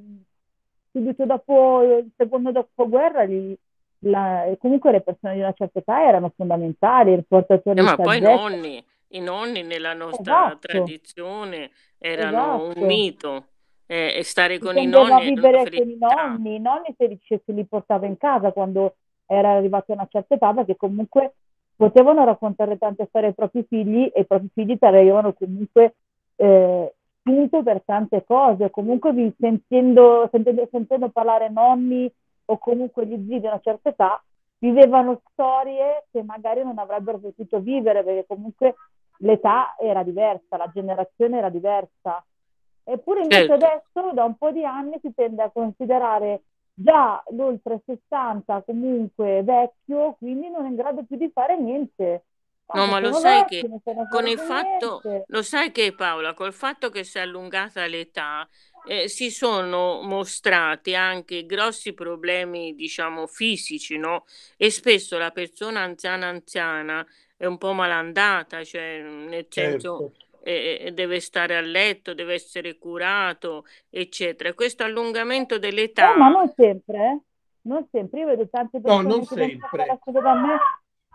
subito dopo il secondo dopoguerra gli- la- comunque le persone di una certa età erano fondamentali, il portatore Eh, ma poi i nonni, i nonni nella nostra Esatto, tradizione erano un esatto. mito. Eh, e stare Si con i nonni vivere con i nonni, i nonni se li portava in casa quando era arrivato a una certa età, perché comunque potevano raccontare tante storie ai propri figli e i propri figli ti arrivavano comunque eh, spunto per tante cose. Comunque sentendo, sentendo, sentendo parlare nonni o comunque gli zii di una certa età, vivevano storie che magari non avrebbero potuto vivere perché comunque l'età era diversa, la generazione era diversa. Eppure invece Certo. adesso da un po' di anni si tende a considerare già l'oltre 60 comunque vecchio, quindi non è in grado più di fare niente. No, ma lo sai vecchi, che con il fatto, lo sai che Paola, col fatto che si è allungata l'età, eh, si sono mostrati anche grossi problemi, diciamo, fisici, no? E spesso la persona anziana anziana è un po' malandata, cioè nel senso Certo. eh, eh, deve stare a letto, deve essere curato, eccetera. Questo allungamento Eh, ma dell'età non sempre, eh. Non sempre. Io vedo tante No, persone non che sempre. da me,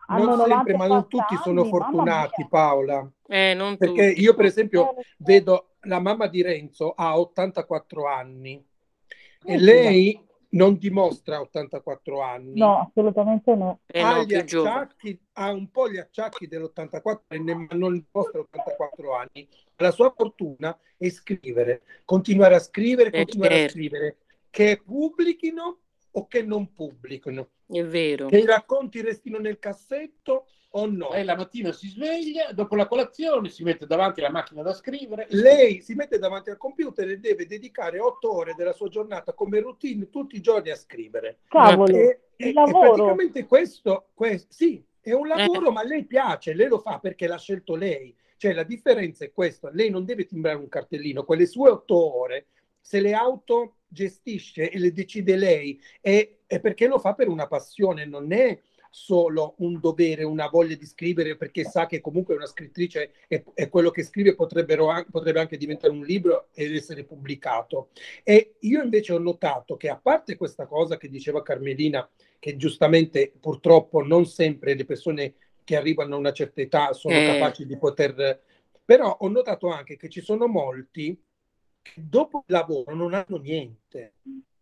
Non 90 sempre, ma non tutti sono anni, mamma fortunati. Paola. eh, non Perché tutti. io, per Eh, esempio, so. vedo la mamma di Renzo ha 84 anni e Eh, lei non dimostra 84 anni. No, assolutamente no. Eh ha no, acciacchi, ha un po' gli acciacchi dell'84 anni, ma non dimostra 84 anni. La sua fortuna è scrivere, continuare a scrivere, Eh, continuare a certo, scrivere, che pubblichino o che non pubblichino, è vero. che i racconti restino nel cassetto o no. Lei la mattina si sveglia, dopo la colazione si mette davanti alla macchina da scrivere. Lei si mette davanti al computer e deve dedicare otto ore della sua giornata come routine tutti i giorni a scrivere. Cavolo, E, il e- e praticamente questo, que- sì, è un Eh, lavoro, ma a lei piace, lei lo fa perché l'ha scelto lei. Cioè la differenza è questa, lei non deve timbrare un cartellino, quelle sue otto ore, se le autogestisce e le decide lei, è, è perché lo fa per una passione, non è solo un dovere, una voglia di scrivere perché sa che comunque una scrittrice e, e quello che scrive an- potrebbe anche diventare un libro ed essere pubblicato. E io invece ho notato che a parte questa cosa che diceva Carmelina, che giustamente purtroppo non sempre le persone che arrivano a una certa età sono eh, capaci di poter... Però ho notato anche che ci sono molti che dopo il lavoro non hanno niente,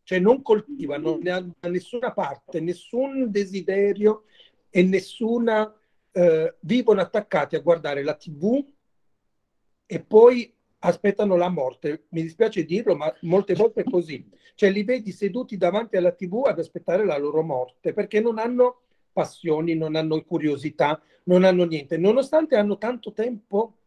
cioè non coltivano da nessuna parte, nessun desiderio e nessuna... eh, vivono attaccati a guardare la TV e poi aspettano la morte. Mi dispiace dirlo, ma molte volte è così. Cioè li vedi seduti davanti alla TV ad aspettare la loro morte perché non hanno passioni, non hanno curiosità, non hanno niente, nonostante hanno tanto tempo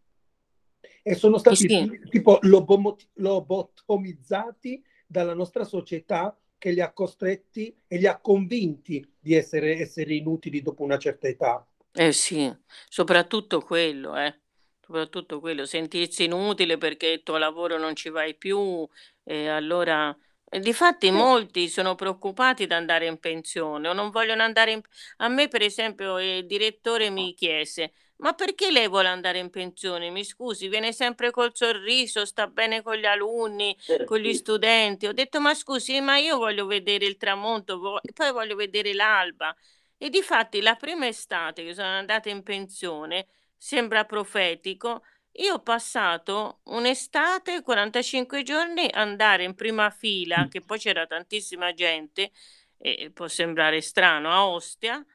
e sono stati sì, tipo lobotomizzati dalla nostra società che li ha costretti e li ha convinti di essere esseri inutili dopo una certa età. eh sì, soprattutto quello, eh. Soprattutto quello, sentirsi inutile perché il tuo lavoro non ci vai più, e allora... Difatti molti sono preoccupati di andare in pensione o non vogliono andare in... A me, per esempio, il direttore mi chiese, ma perché lei vuole andare in pensione? Mi scusi, viene sempre col sorriso, sta bene con gli alunni, con gli studenti. Ho detto, ma scusi, ma io voglio vedere il tramonto, poi voglio vedere l'alba. E difatti la prima estate che sono andata in pensione, sembra profetico, io ho passato un'estate, 45 giorni, andare in prima fila, che poi c'era tantissima gente, e può sembrare strano, a Ostia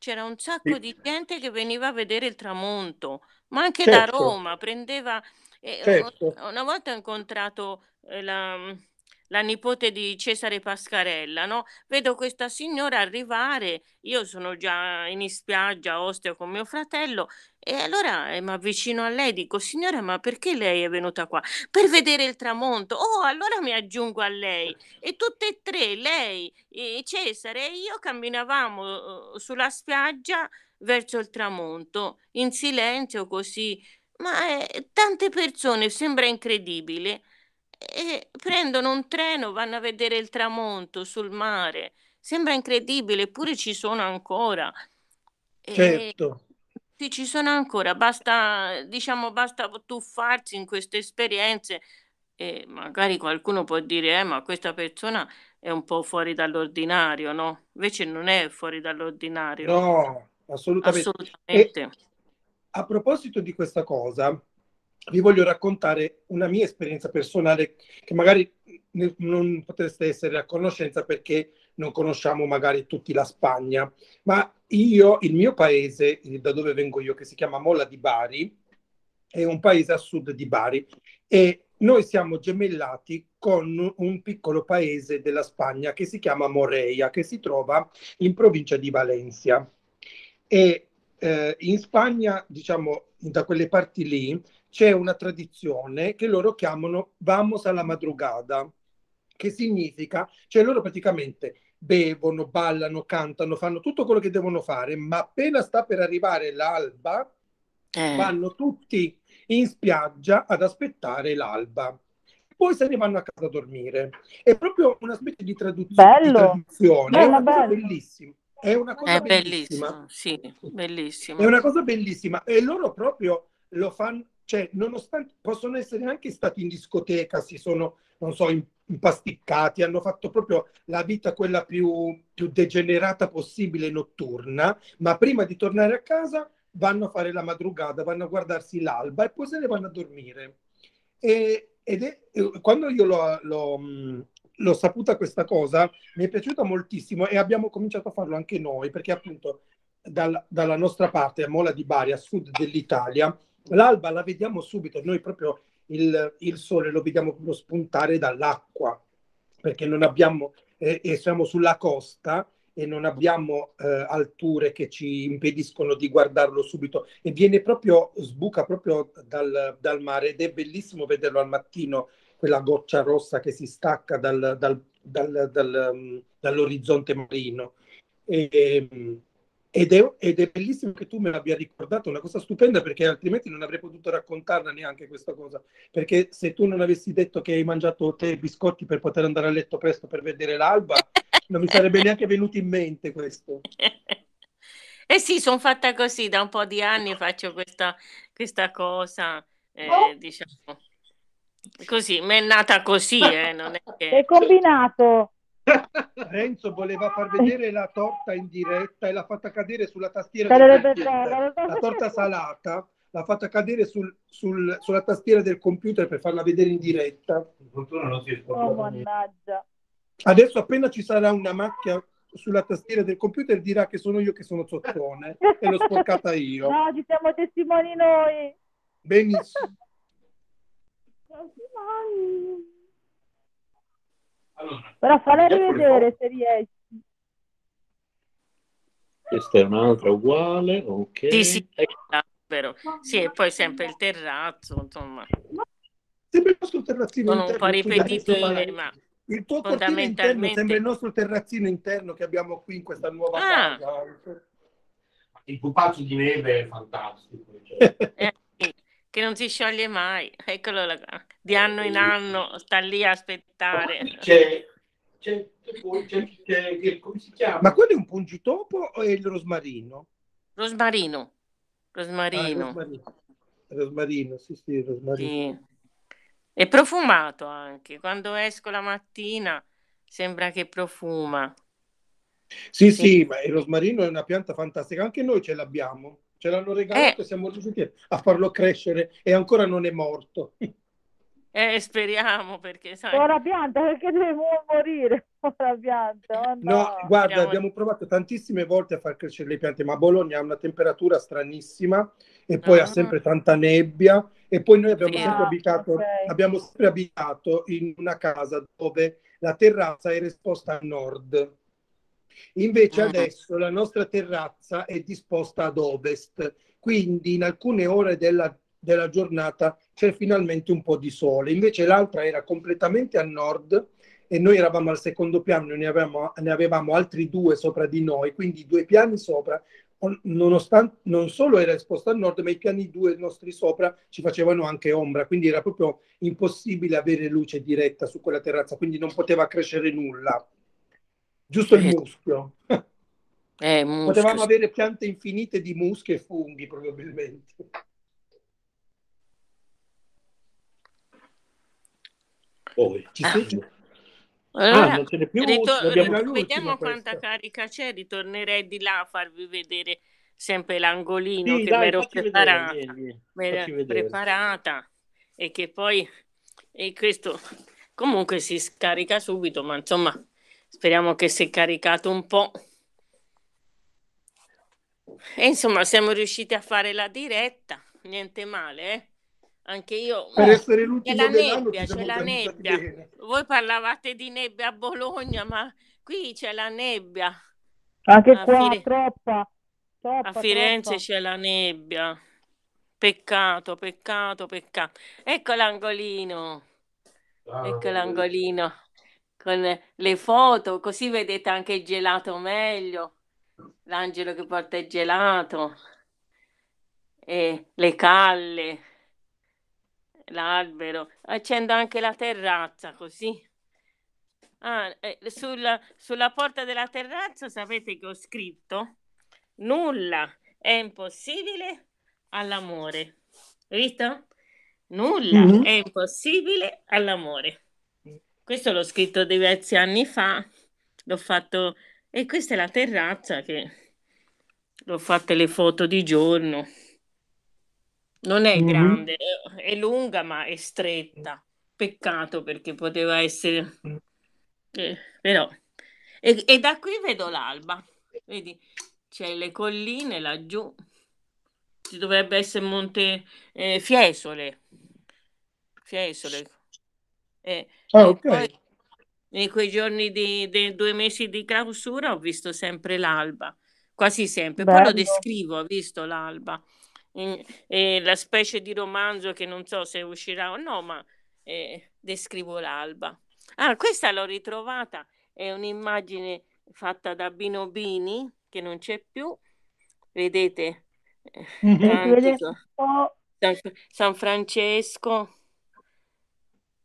c'era un sacco di gente che veniva a vedere il tramonto, ma anche da certo, Roma, prendeva... e, certo. una volta ho incontrato eh, la, la nipote di Cesare Pascarella, no? Vedo questa signora arrivare, io sono già in spiaggia a Ostia con mio fratello e allora eh, mi avvicino a lei, dico, signora, ma perché lei è venuta qua? Per vedere il tramonto. Oh, allora mi aggiungo a lei. E tutte e tre, lei, eh, Cesare e io camminavamo eh, sulla spiaggia verso il tramonto, in silenzio così. Ma eh, tante persone, sembra incredibile, e prendono un treno, vanno a vedere il tramonto sul mare. Sembra incredibile, eppure ci sono ancora. E Certo. sì, ci sono ancora, basta, diciamo, basta tuffarsi in queste esperienze e magari qualcuno può dire, eh, ma questa persona è un po' fuori dall'ordinario, no? Invece non è fuori dall'ordinario, No, assolutamente. E assolutamente. a proposito di questa cosa, vi voglio raccontare una mia esperienza personale che magari non potreste essere a conoscenza perché non conosciamo magari tutti la Spagna, ma io, il mio paese, da dove vengo io, che si chiama Molla di Bari, è un paese a sud di Bari e noi siamo gemellati con un piccolo paese della Spagna che si chiama Moreia, che si trova in provincia di Valencia. E eh, in Spagna, diciamo, da quelle parti lì, c'è una tradizione che loro chiamano vamos alla madrugada, che significa, cioè loro praticamente bevono, ballano, cantano, fanno tutto quello che devono fare, ma appena sta per arrivare l'alba, Eh, vanno tutti in spiaggia ad aspettare l'alba. Poi se ne vanno a casa a dormire. È proprio una specie di, traduz- di Bello, traduzione, è bello, una cosa bello. bellissima. È una cosa è bellissima. sì, È bellissimo. una cosa bellissima e loro proprio lo fanno, cioè nonostante possono essere anche stati in discoteca, si sono, non so, im- impasticcati, hanno fatto proprio la vita quella più, più degenerata possibile notturna, ma prima di tornare a casa vanno a fare la madrugada, vanno a guardarsi l'alba e poi se ne vanno a dormire. E, ed è, quando io l'ho, l'ho, mh, l'ho saputa questa cosa, mi è piaciuta moltissimo e abbiamo cominciato a farlo anche noi, perché appunto dal- dalla nostra parte, a Mola di Bari, a sud dell'Italia, l'alba la vediamo subito, noi proprio il, il sole lo vediamo proprio spuntare dall'acqua, perché non abbiamo, eh, e siamo sulla costa e non abbiamo eh, alture che ci impediscono di guardarlo subito e viene proprio, sbuca proprio dal, dal mare ed è bellissimo vederlo al mattino, quella goccia rossa che si stacca dal- dal- dal- dal, dall'orizzonte marino. E, ed, è, ed è bellissimo che tu me l'abbia ricordato, una cosa stupenda perché altrimenti non avrei potuto raccontarla neanche questa cosa, perché se tu non avessi detto che hai mangiato te e biscotti per poter andare a letto presto per vedere l'alba, non mi sarebbe neanche venuto in mente questo. Eh sì, sono fatta così, da un po' di anni faccio questa, questa cosa, eh, diciamo, così, mi è nata così, eh, non è Che che... combinato? Renzo voleva far vedere la torta in diretta e l'ha fatta cadere sulla tastiera del computer. La torta salata l'ha fatta cadere sul- sul- sulla tastiera del computer per farla vedere in diretta. Oh, mannaggia. Adesso appena ci sarà una macchia sulla tastiera del computer dirà che sono io che sono zozzone e l'ho sporcata io. No, ci siamo testimoni noi. Benissimo. Allora, Però falla le rivedere se riesci. questa è un'altra uguale, ok. Sì, sì, Ecco, però. Sì, e poi sempre il terrazzo, insomma, Sembra il nostro terrazzino sono un po' ripetitive, ma Il tuo cortile interno sembra il fondamentalmente... nostro terrazzino interno che abbiamo qui in questa nuova Ah. casa. il pupazzo di neve è fantastico. cioè. Eh, che non si scioglie mai, eccolo là, di anno in anno sta lì a aspettare. C'è, c'è, c'è, c'è- come si chiama? Ma quello è un pungitopo o è il rosmarino? Rosmarino, Ah, il rosmarino, rosmarino. Rosmarino, sì, sì, rosmarino. sì. È profumato anche, quando esco la mattina sembra che profuma. Sì, Sì. sì, ma il rosmarino è una pianta fantastica, anche noi ce l'abbiamo, ce l'hanno regalato Eh. e siamo riusciti a farlo crescere e ancora non è morto. Eh, speriamo perché sai, Ora pianta perché deve mo- morire. Ora pianta. Oh, No, no. guarda, Speriamo- abbiamo provato tantissime volte a far crescere le piante, ma Bologna ha una temperatura stranissima e poi ha Ah. sempre tanta nebbia e poi noi abbiamo Vero. sempre abitato, Ok. abbiamo sempre abitato in una casa dove la terrazza era esposta a nord. Invece Mm. adesso la nostra terrazza è disposta ad ovest, quindi in alcune ore della, della giornata c'è finalmente un po' di sole. Invece l'altra era completamente a nord e noi eravamo al secondo piano, ne avevamo, ne avevamo altri due sopra di noi, quindi due piani sopra, nonostante non solo era esposto a nord, ma i piani due nostri sopra ci facevano anche ombra, quindi era proprio impossibile avere luce diretta su quella terrazza, quindi non poteva crescere nulla. Giusto il Eh. muschio. eh, muschio, Potevamo avere piante infinite di muschi e funghi, probabilmente. Poi, Ci Ah. Allora, Ah, non ce n'è più, Rito- l'abbiamo- Era l'ultima vediamo quanta questa. carica c'è, ritornerei di là a farvi vedere sempre l'angolino Sì, che mi ero facci vedere, preparata, vieni, vedere. preparata e che poi e questo comunque si scarica subito, ma insomma speriamo che si è caricato un po'. E insomma siamo riusciti a fare la diretta, niente male, eh? Anche io. Per essere C'è l'ultimo la dell'anno nebbia, c'è la nebbia. bene. Voi parlavate di nebbia a Bologna, ma qui c'è la nebbia. Anche A, qua Fire- troppa, a troppa, Firenze troppa. c'è la nebbia. Peccato, peccato, peccato. Ecco l'angolino. Ecco l'angolino con le foto, così vedete anche il gelato meglio. L'angelo che porta il gelato e le calle, l'albero. Accendo anche la terrazza così. Ah, eh, sulla, sulla porta della terrazza sapete che ho scritto nulla è impossibile all'amore. Visto? Nulla Mhm. è impossibile all'amore. Questo l'ho scritto diversi anni fa, l'ho fatto e questa è la terrazza che l'ho fatte le foto di giorno. Non è Mhm. grande, è è lunga ma è stretta. Peccato perché poteva essere eh, però e, e da qui vedo l'alba. Vedi, c'è le colline laggiù. Ci dovrebbe essere Monte eh, Fiesole. Fiesole. E, Ah, ok. poi in quei giorni di, dei due mesi di clausura ho visto sempre l'alba, quasi sempre. Poi lo Bello. descrivo, ho visto l'alba. In- e la specie di romanzo che non so se uscirà o no, ma eh, descrivo l'alba. Ah, questa l'ho ritrovata, è un'immagine fatta da Bino Bini, che non c'è più. Vedete? Eh, Mhm. Po', San, San Francesco,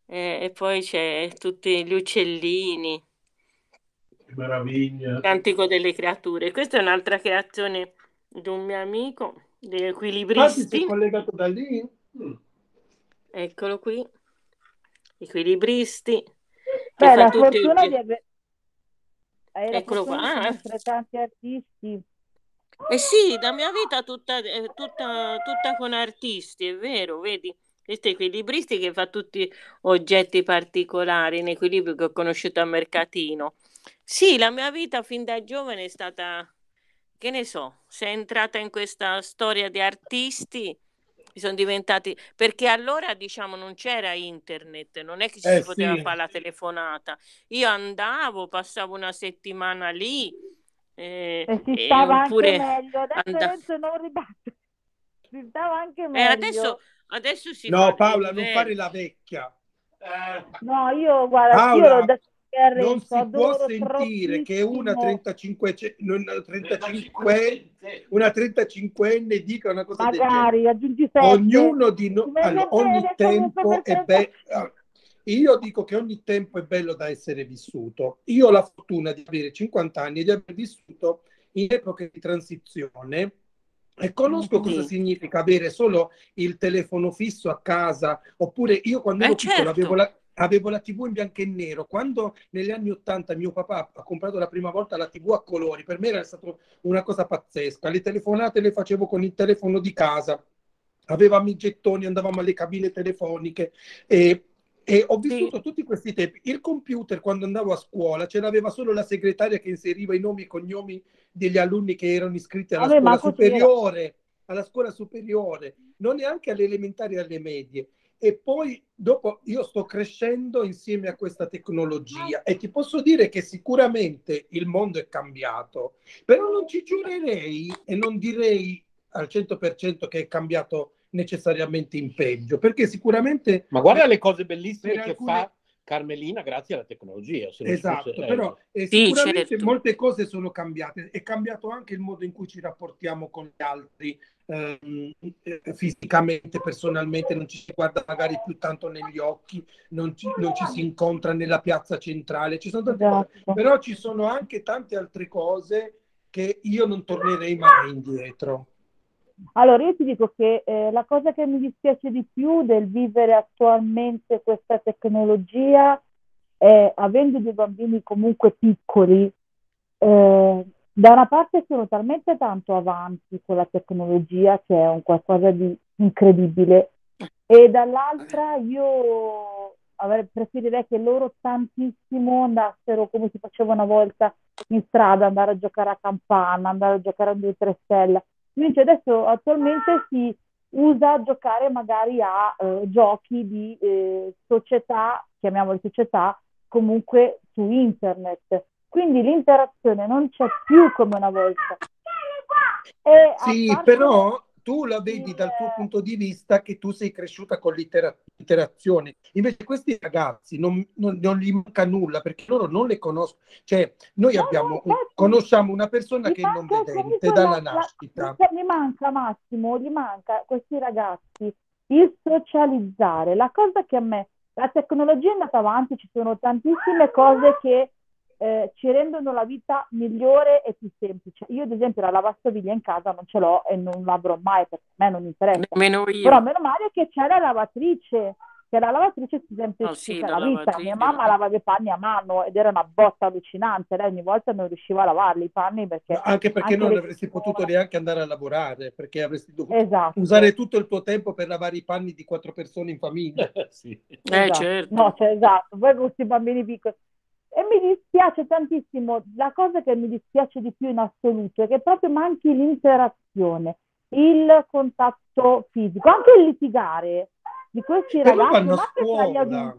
eh, e poi c'è tutti gli uccellini, Che meraviglia. Cantico delle creature. Questa è un'altra creazione di un mio amico, degli Ah, ti sei equilibristi. collegato da lì? Mm. Eccolo qui, equilibristi, che beh, fa la tutti fortuna di ge- avere, hai la Eccolo qua. fortuna di Ah, conoscere tanti artisti. Eh sì, la mia vita tutta, è tutta, tutta con artisti, è vero, vedi? Questo equilibristi che fa tutti oggetti particolari in equilibrio che ho conosciuto a Mercatino. Sì, la mia vita fin da giovane è stata, che ne so, se è entrata in questa storia di artisti, mi sono diventati, perché allora diciamo non c'era internet, non è che ci Eh si poteva sì. fare la telefonata. Io andavo, passavo una settimana lì, eh, E si e stava anche oppure meglio. Adesso. Renzo non ribatte. Si stava anche Eh, adesso, meglio. Adesso si No, Paola, non fare la vecchia. Eh, No, io guarda, io l'ho Paola, detto a non si può sentire che una troppissimo. 35, non- 35, una 35enne dica una cosa del genere. Magari aggiungi sette. Ognuno di noi, allora, ogni tempo è bello. Io dico che ogni tempo è bello da essere vissuto. Io ho la fortuna di avere 50 anni e di aver vissuto in epoche di transizione e conosco cosa significa avere solo il telefono fisso a casa, oppure io quando Eh ero piccolo avevo certo, la, avevo la TV in bianco e nero. Quando negli anni 80 mio papà ha comprato la prima volta la TV a colori, per me era stata una cosa pazzesca. Le telefonate le facevo con il telefono di casa, avevamo i gettoni, andavamo alle cabine telefoniche e, e ho sì, vissuto tutti questi tempi. Il computer, quando andavo a scuola, ce l'aveva solo la segretaria che inseriva i nomi e cognomi degli alunni che erano iscritti alla Vabbè, scuola così era. superiore, alla scuola superiore, non neanche alle elementari e alle medie. E poi dopo io sto crescendo insieme a questa tecnologia e ti posso dire che sicuramente il mondo è cambiato, però non ci giurerei e non direi al 100% che è cambiato necessariamente in peggio, perché sicuramente Ma guarda le cose bellissime che alcune fa Carmelina grazie alla tecnologia. Esatto, fosse, eh, però eh, sì, sicuramente certo. molte cose sono cambiate. È cambiato anche il modo in cui ci rapportiamo con gli altri, ehm, eh, fisicamente, personalmente, non ci si guarda magari più tanto negli occhi, non ci, non ci si incontra nella piazza centrale, ci sono tante cose, Esatto. però ci sono anche tante altre cose che io non tornerei mai indietro. Allora, io ti dico che eh, la cosa che mi dispiace di più del vivere attualmente questa tecnologia è, avendo dei bambini comunque piccoli, eh, da una parte sono talmente tanto avanti con la tecnologia che è un qualcosa di incredibile e dall'altra io preferirei che loro tantissimo andassero come si faceva una volta in strada, andare a giocare a campana, andare a giocare a 2-3 stelle. Invece adesso attualmente si, usa a giocare magari a eh, giochi di eh, società, chiamiamoli società, comunque su internet. Quindi l'interazione non c'è più come una volta. E Sì, parte però tu la vedi dal tuo punto di vista che tu sei cresciuta con l'intera- l'interazione. Invece questi ragazzi non, non- non gli manca nulla perché loro non le conoscono. Cioè, noi No, no, abbiamo, infatti, conosciamo una persona che è non vedente dalla la- la- nascita. gli manca Massimo, gli manca questi ragazzi il socializzare. La cosa che a me, la tecnologia è andata avanti, ci sono tantissime cose che eh, ci rendono la vita migliore e più semplice. Io, ad esempio, la lavastoviglie in casa non ce l'ho e non l'avrò mai perché a me non interessa. Nemmeno Però io. meno male che c'è la lavatrice, che la lavatrice si No, Oh, sì, semplifica la la vita. Mia mamma lavava i panni a mano ed era una botta allucinante, lei ogni volta non riusciva a lavarli i panni perché Anche perché anche non avresti persone- potuto neanche andare a lavorare, perché avresti dovuto Esatto. usare tutto il tuo tempo per lavare i panni di quattro persone in famiglia. Sì. Eh, Esatto. certo. No, cioè, esatto, voi con questi bambini piccoli. E mi dispiace tantissimo, la cosa che mi dispiace di più in assoluto è che proprio manchi l'interazione, il contatto fisico, anche il litigare di questi Però ragazzi, vanno a scuola.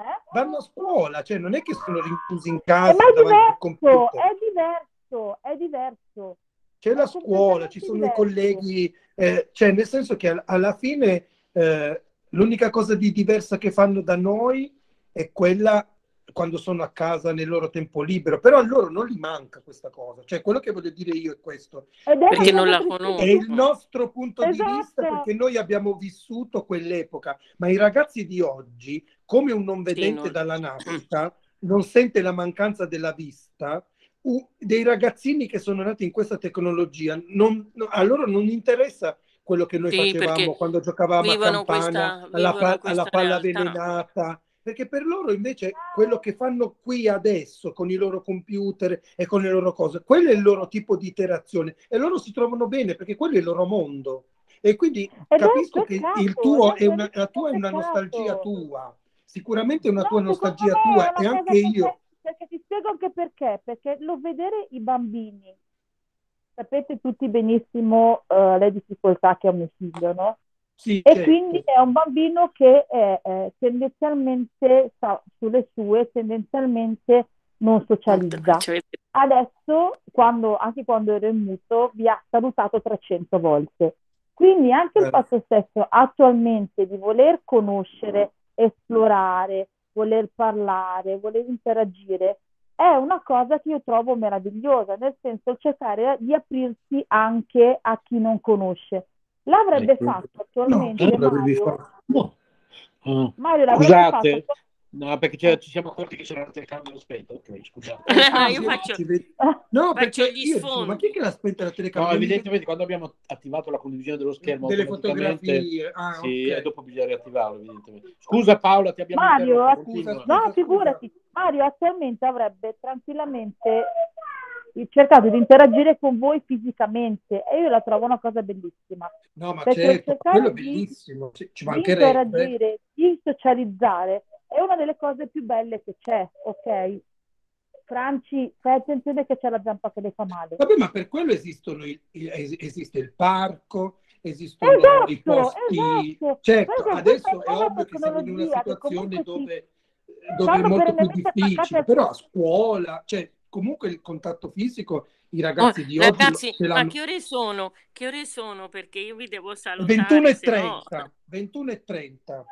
Eh? vanno a scuola, cioè non è che sono rinchiusi in Eh, casa ma è diverso, è diverso, è diverso. C'è la scuola, ci sono i diverso. colleghi, eh, cioè nel senso che al- alla fine eh, l'unica cosa di diversa che fanno da noi è quella quando sono a casa nel loro tempo libero, però a loro non gli manca questa cosa, cioè quello che voglio dire io è questo, Ed è Perché non la conosco. è il nostro punto di vista Esatto. perché noi abbiamo vissuto quell'epoca, ma i ragazzi di oggi, come un non vedente non- dalla nascita, non sente la mancanza della vista, u- dei ragazzini che sono nati in questa tecnologia, non- no- a loro non interessa quello che noi Sì, facevamo quando giocavamo a campana, questa, alla, pa- alla palla realtà. avvelenata, perché per loro invece quello che fanno qui adesso con i loro computer e con le loro cose, quello è il loro tipo di interazione e loro si trovano bene perché quello è il loro mondo. E quindi un capisco che il tuo è una, la tua è un una nostalgia tua, sicuramente è una No, tua nostalgia tua e anche io. Perché ti spiego anche perché, perché lo vedere i bambini, sapete tutti benissimo eh, le difficoltà che ha mio figlio, no? Sì, E certo. quindi è un bambino che è, eh, tendenzialmente sta sulle sue, tendenzialmente non socializza. Adesso, quando, anche quando ero in muto, vi ha salutato 300 volte. Quindi anche il fatto stesso attualmente di voler conoscere, esplorare, voler parlare, voler interagire, è una cosa che io trovo meravigliosa, nel senso cercare di aprirsi anche a chi non conosce. L'avrebbe Ecco. fatto No, attualmente tu l'avevi Mario. fatto. No. Ah, Mario l'avrebbe Scusate, fatto. no, perché c'è- ci siamo accorti che c'era la telecamera spenta. Ok, scusate. No, io faccio, Ah, No, faccio perché gli io sfondi. ma chi è che l'ha spenta la No, telecamera? evidentemente quando abbiamo attivato la condivisione dello schermo Delle fotografie. Ah, sì, ok. e dopo bisogna riattivarlo, evidentemente. Scusa Paola, ti abbiamo Mario, scusa. No, figurati, Mario attualmente avrebbe tranquillamente cercato di interagire con voi fisicamente e io la trovo una cosa bellissima. No, ma Perché certo, quello è di- bellissimo, ci, ci Di mancherebbe. interagire, di socializzare è una delle cose più belle che c'è, ok? Franci, fai attenzione che c'è la zampa che le fa male. Vabbè, ma per quello esistono il- il- es- esiste il parco, esistono Esatto, i posti. esatto. Certo, Perché adesso è ovvio che siamo in una situazione dove, dove è molto più difficile, però a scuola, cioè comunque il contatto fisico, i Oh, ragazzi di oggi ragazzi, ce ma che ore sono? Che ore sono? Perché io vi devo salutare, 21 e se no... 30, 21 e 30.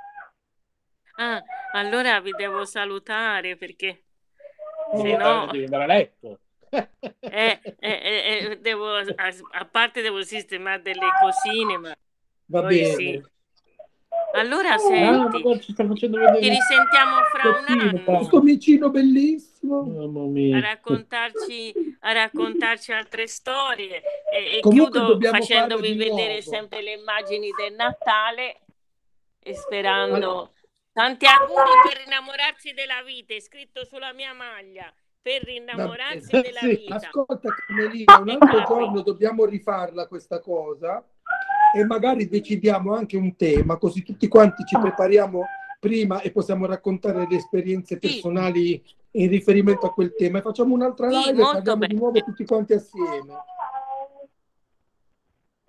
Ah, allora vi devo salutare perché Devi se no... devi andare a letto. Eh, eh, eh, eh, devo, a, a parte devo sistemare delle cosine, ma Va bene. sì. Allora Ah, senti, ma ci sta facendo vedere ci risentiamo fra un anno Questo vicino bellissimo. Mamma a raccontarci, a raccontarci altre storie. E, e Comunque chiudo facendovi vedere nuovo. sempre le immagini del Natale e sperando. Tanti auguri per rinnamorarsi della vita, è scritto sulla mia maglia, per rinnamorarsi della sì. vita. Ascolta Carmelina, un altro giorno dobbiamo rifarla questa cosa e magari decidiamo anche un tema, così tutti quanti ci prepariamo prima e possiamo raccontare le esperienze Sì. personali in riferimento a quel tema e facciamo un'altra Sì, live e parliamo di bene. nuovo tutti quanti assieme.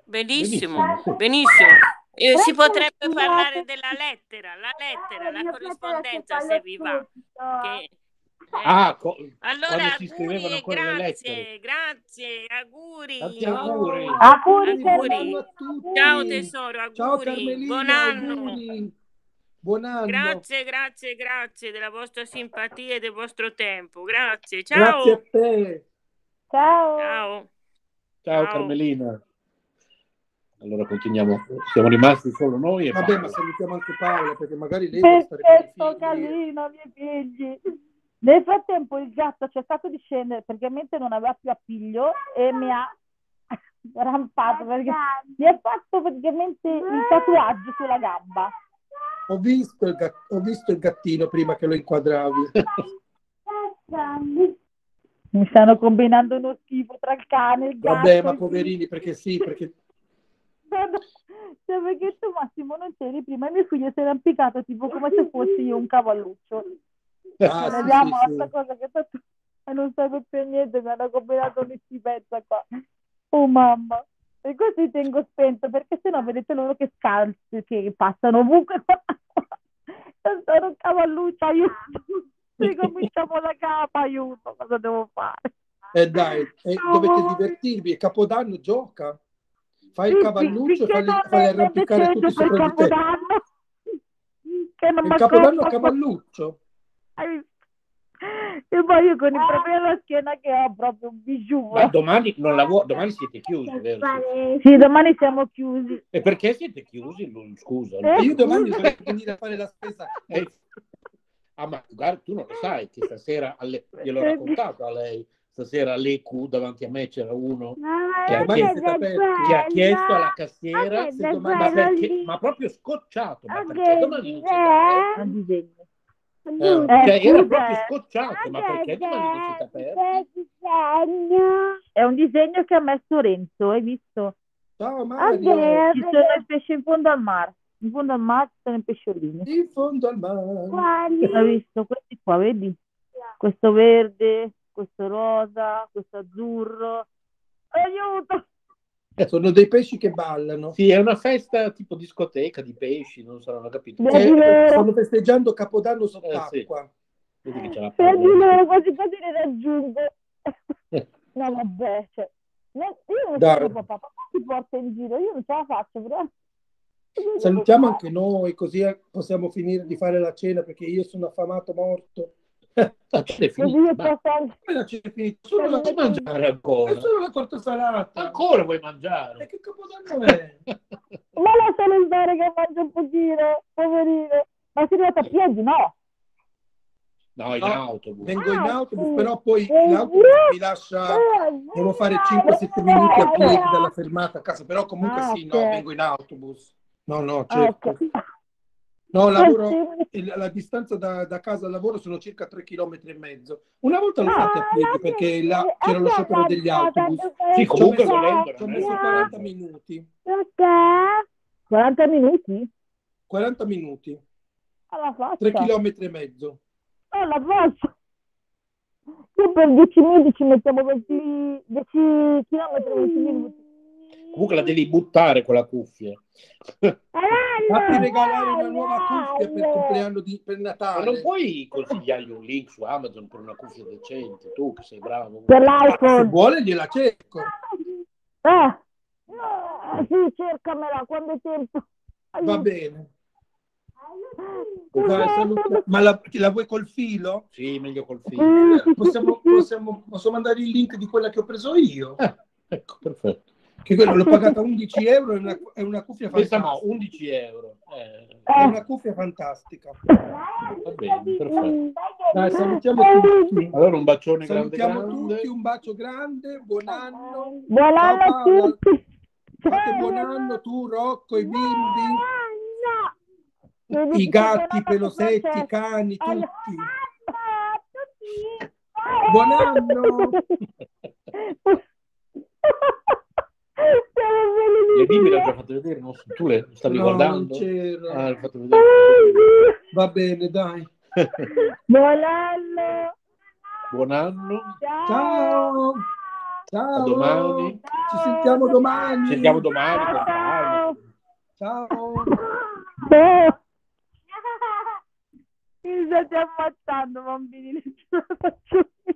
Benissimo, Benissimo, sì. benissimo. Eh, si potrebbe parlare della lettera, la lettera, la corrispondenza se vi va. Che, Ah, co- allora auguri e grazie, grazie, auguri. Tanti auguri. Auguri, Auguri. Carmelina. a tutti. Ciao tesoro, Ciao auguri, Carmelina, buon anno. auguri. Buon anno. Grazie, grazie, grazie della vostra simpatia e del vostro tempo. Grazie, ciao. Grazie a te. Ciao. Ciao. Ciao Ciao. Carmelina. Allora continuiamo. Siamo rimasti solo noi e Vabbè, Paola. ma salutiamo anche Paola perché magari lei deve stare con Perfetto, i figli. casino, i miei figli. Nel frattempo il gatto ha cercato di scendere perché mentre non aveva più appiglio e mi ha rampato perché mi ha fatto praticamente il tatuaggio sulla gamba. Ho visto, il gat- ho visto il gattino prima che lo inquadravi. Mi stanno combinando uno schifo tra il cane e il gatto. Vabbè, ma poverini, perché sì, perché Cioè, perché tu Massimo non c'eri prima e mio figlio si era impiccato tipo come se fossi io un cavalluccio. Ah, Ne sì, vediamo sì, questa sì. cosa che tanto e non serve più a niente, mi hanno combinato una schifezza qua. Oh mamma. E così tengo spento perché sennò vedete loro che scalzi che passano ovunque. Sono un cavalluccio, aiuto. Ricominciamo da capo, aiuto, cosa devo fare? Eh dai, eh, dovete divertirvi. Capodanno gioca. Fai il Sì, cavalluccio e finché fai, arrampicare tutti sopra di te. Capodanno. Che non Il capodanno cavalluccio. E io con i problemi alla schiena che ho proprio un bijou. Ma domani non lavoro, domani siete chiusi, vero? Sì, domani siamo chiusi. E perché siete chiusi? Non- Scusa. Eh, io domani scusa. dovrei venire a fare la spesa. Eh, Ah, ma guarda, tu non lo sai che stasera, alle- gliel'ho raccontato a lei, stasera all'EQ davanti a me c'era uno che ha, chiesto, che ha chiesto alla cassiera, Ok, se domani- ma, perché- ma proprio scocciato, ma perché domani non siete eh? cioè, era scusa, proprio scocciato, ma perché domani non siete aperti? È un disegno che ha messo Renzo, hai visto? Ciao Mario. Ci sono i pesci in fondo al mare. In fondo al mare ci sono i pesciolini. In fondo al mare. Hai visto questi qua, vedi? Questo verde, questo rosa, questo azzurro. Aiuto! Sono dei pesci che ballano. Sì, è una festa tipo discoteca di pesci, non so, non ho capito. Eh, stanno festeggiando Capodanno Eh, sì. sott'acqua. Vedi quasi quasi li raggiungo. No, vabbè, cioè, no, io non sono papà, papà ti porta in giro, io non ce la faccio, però. Salutiamo anche noi, così eh, possiamo finire di fare la cena perché io sono affamato morto. Ah, l'hai Così finita, ma-. Ma c'è finito. Solo la, vuoi mangiare ancora? è solo la torta salata. Ancora vuoi E mangiare? che capodanno è? Ma lascialo stare che mangia un pochino, poverino. Ma si arriva a piedi, no? No, in No, autobus. Vengo in Ah, autobus, sì. però poi l'autobus mi lascia, devo fare 5-7 minuti a piedi dalla fermata a casa, però comunque Ah, sì, no, vengo in autobus. No, no, Ah, certo. ok. No, lavoro, il- la distanza da, da casa al lavoro sono circa 3 km e mezzo. Una volta l'ho fatta a piedi perché là c'era lo sciopero degli autobus. Sì, comunque Ci ho messo- Ci ho messo che- 40 minuti. 40 minuti? 40 minuti, Alla faccia. 3 km e mezzo. Alla faccia. Io per 10 minuti ci mettiamo 20, 10 km, 20 minuti. Comunque la devi buttare con la cuffia. Fatti regalare una nuova cuffia per il compleanno di, per Ma Natale. non puoi consigliargli un link su Amazon per una cuffia decente, tu che sei bravo. Per Ah, se vuole gliela cerco. Eh. No, sì, cercamela quando è tempo. Va bene. Dai. Ma la, la vuoi col filo? Sì, meglio col. Sì, sì, Possiamo, possiamo, posso mandare il link di quella che ho preso io? Ecco, perfetto. Che quello l'ho pagata 11 euro, è una, è una cuffia Questa fantastica. no, 11 euro. Eh, È una cuffia fantastica. va bene, perfetto. Dai, salutiamo tutti. Allora un bacione grande Salutiamo grande. tutti, un bacio grande, buon anno. Buon anno a tutti. Fate buon anno tu, Rocco, i bimbi, i gatti, pelosetti, i cani, tutti. Buon anno. Le bimbe di l'ho già fatto vedere, so, tu le stavi No, guardando? non c'era. Ah, l'hai fatto vedere. Va bene, dai. Buon anno. Buon anno, Ciao. Ciao. a Ciao. domani. Ciao. Ci sentiamo domani. Ci sentiamo domani. Ciao. Ciao. Ciao. Mi state ammazzando, bambini, non ce la faccio più.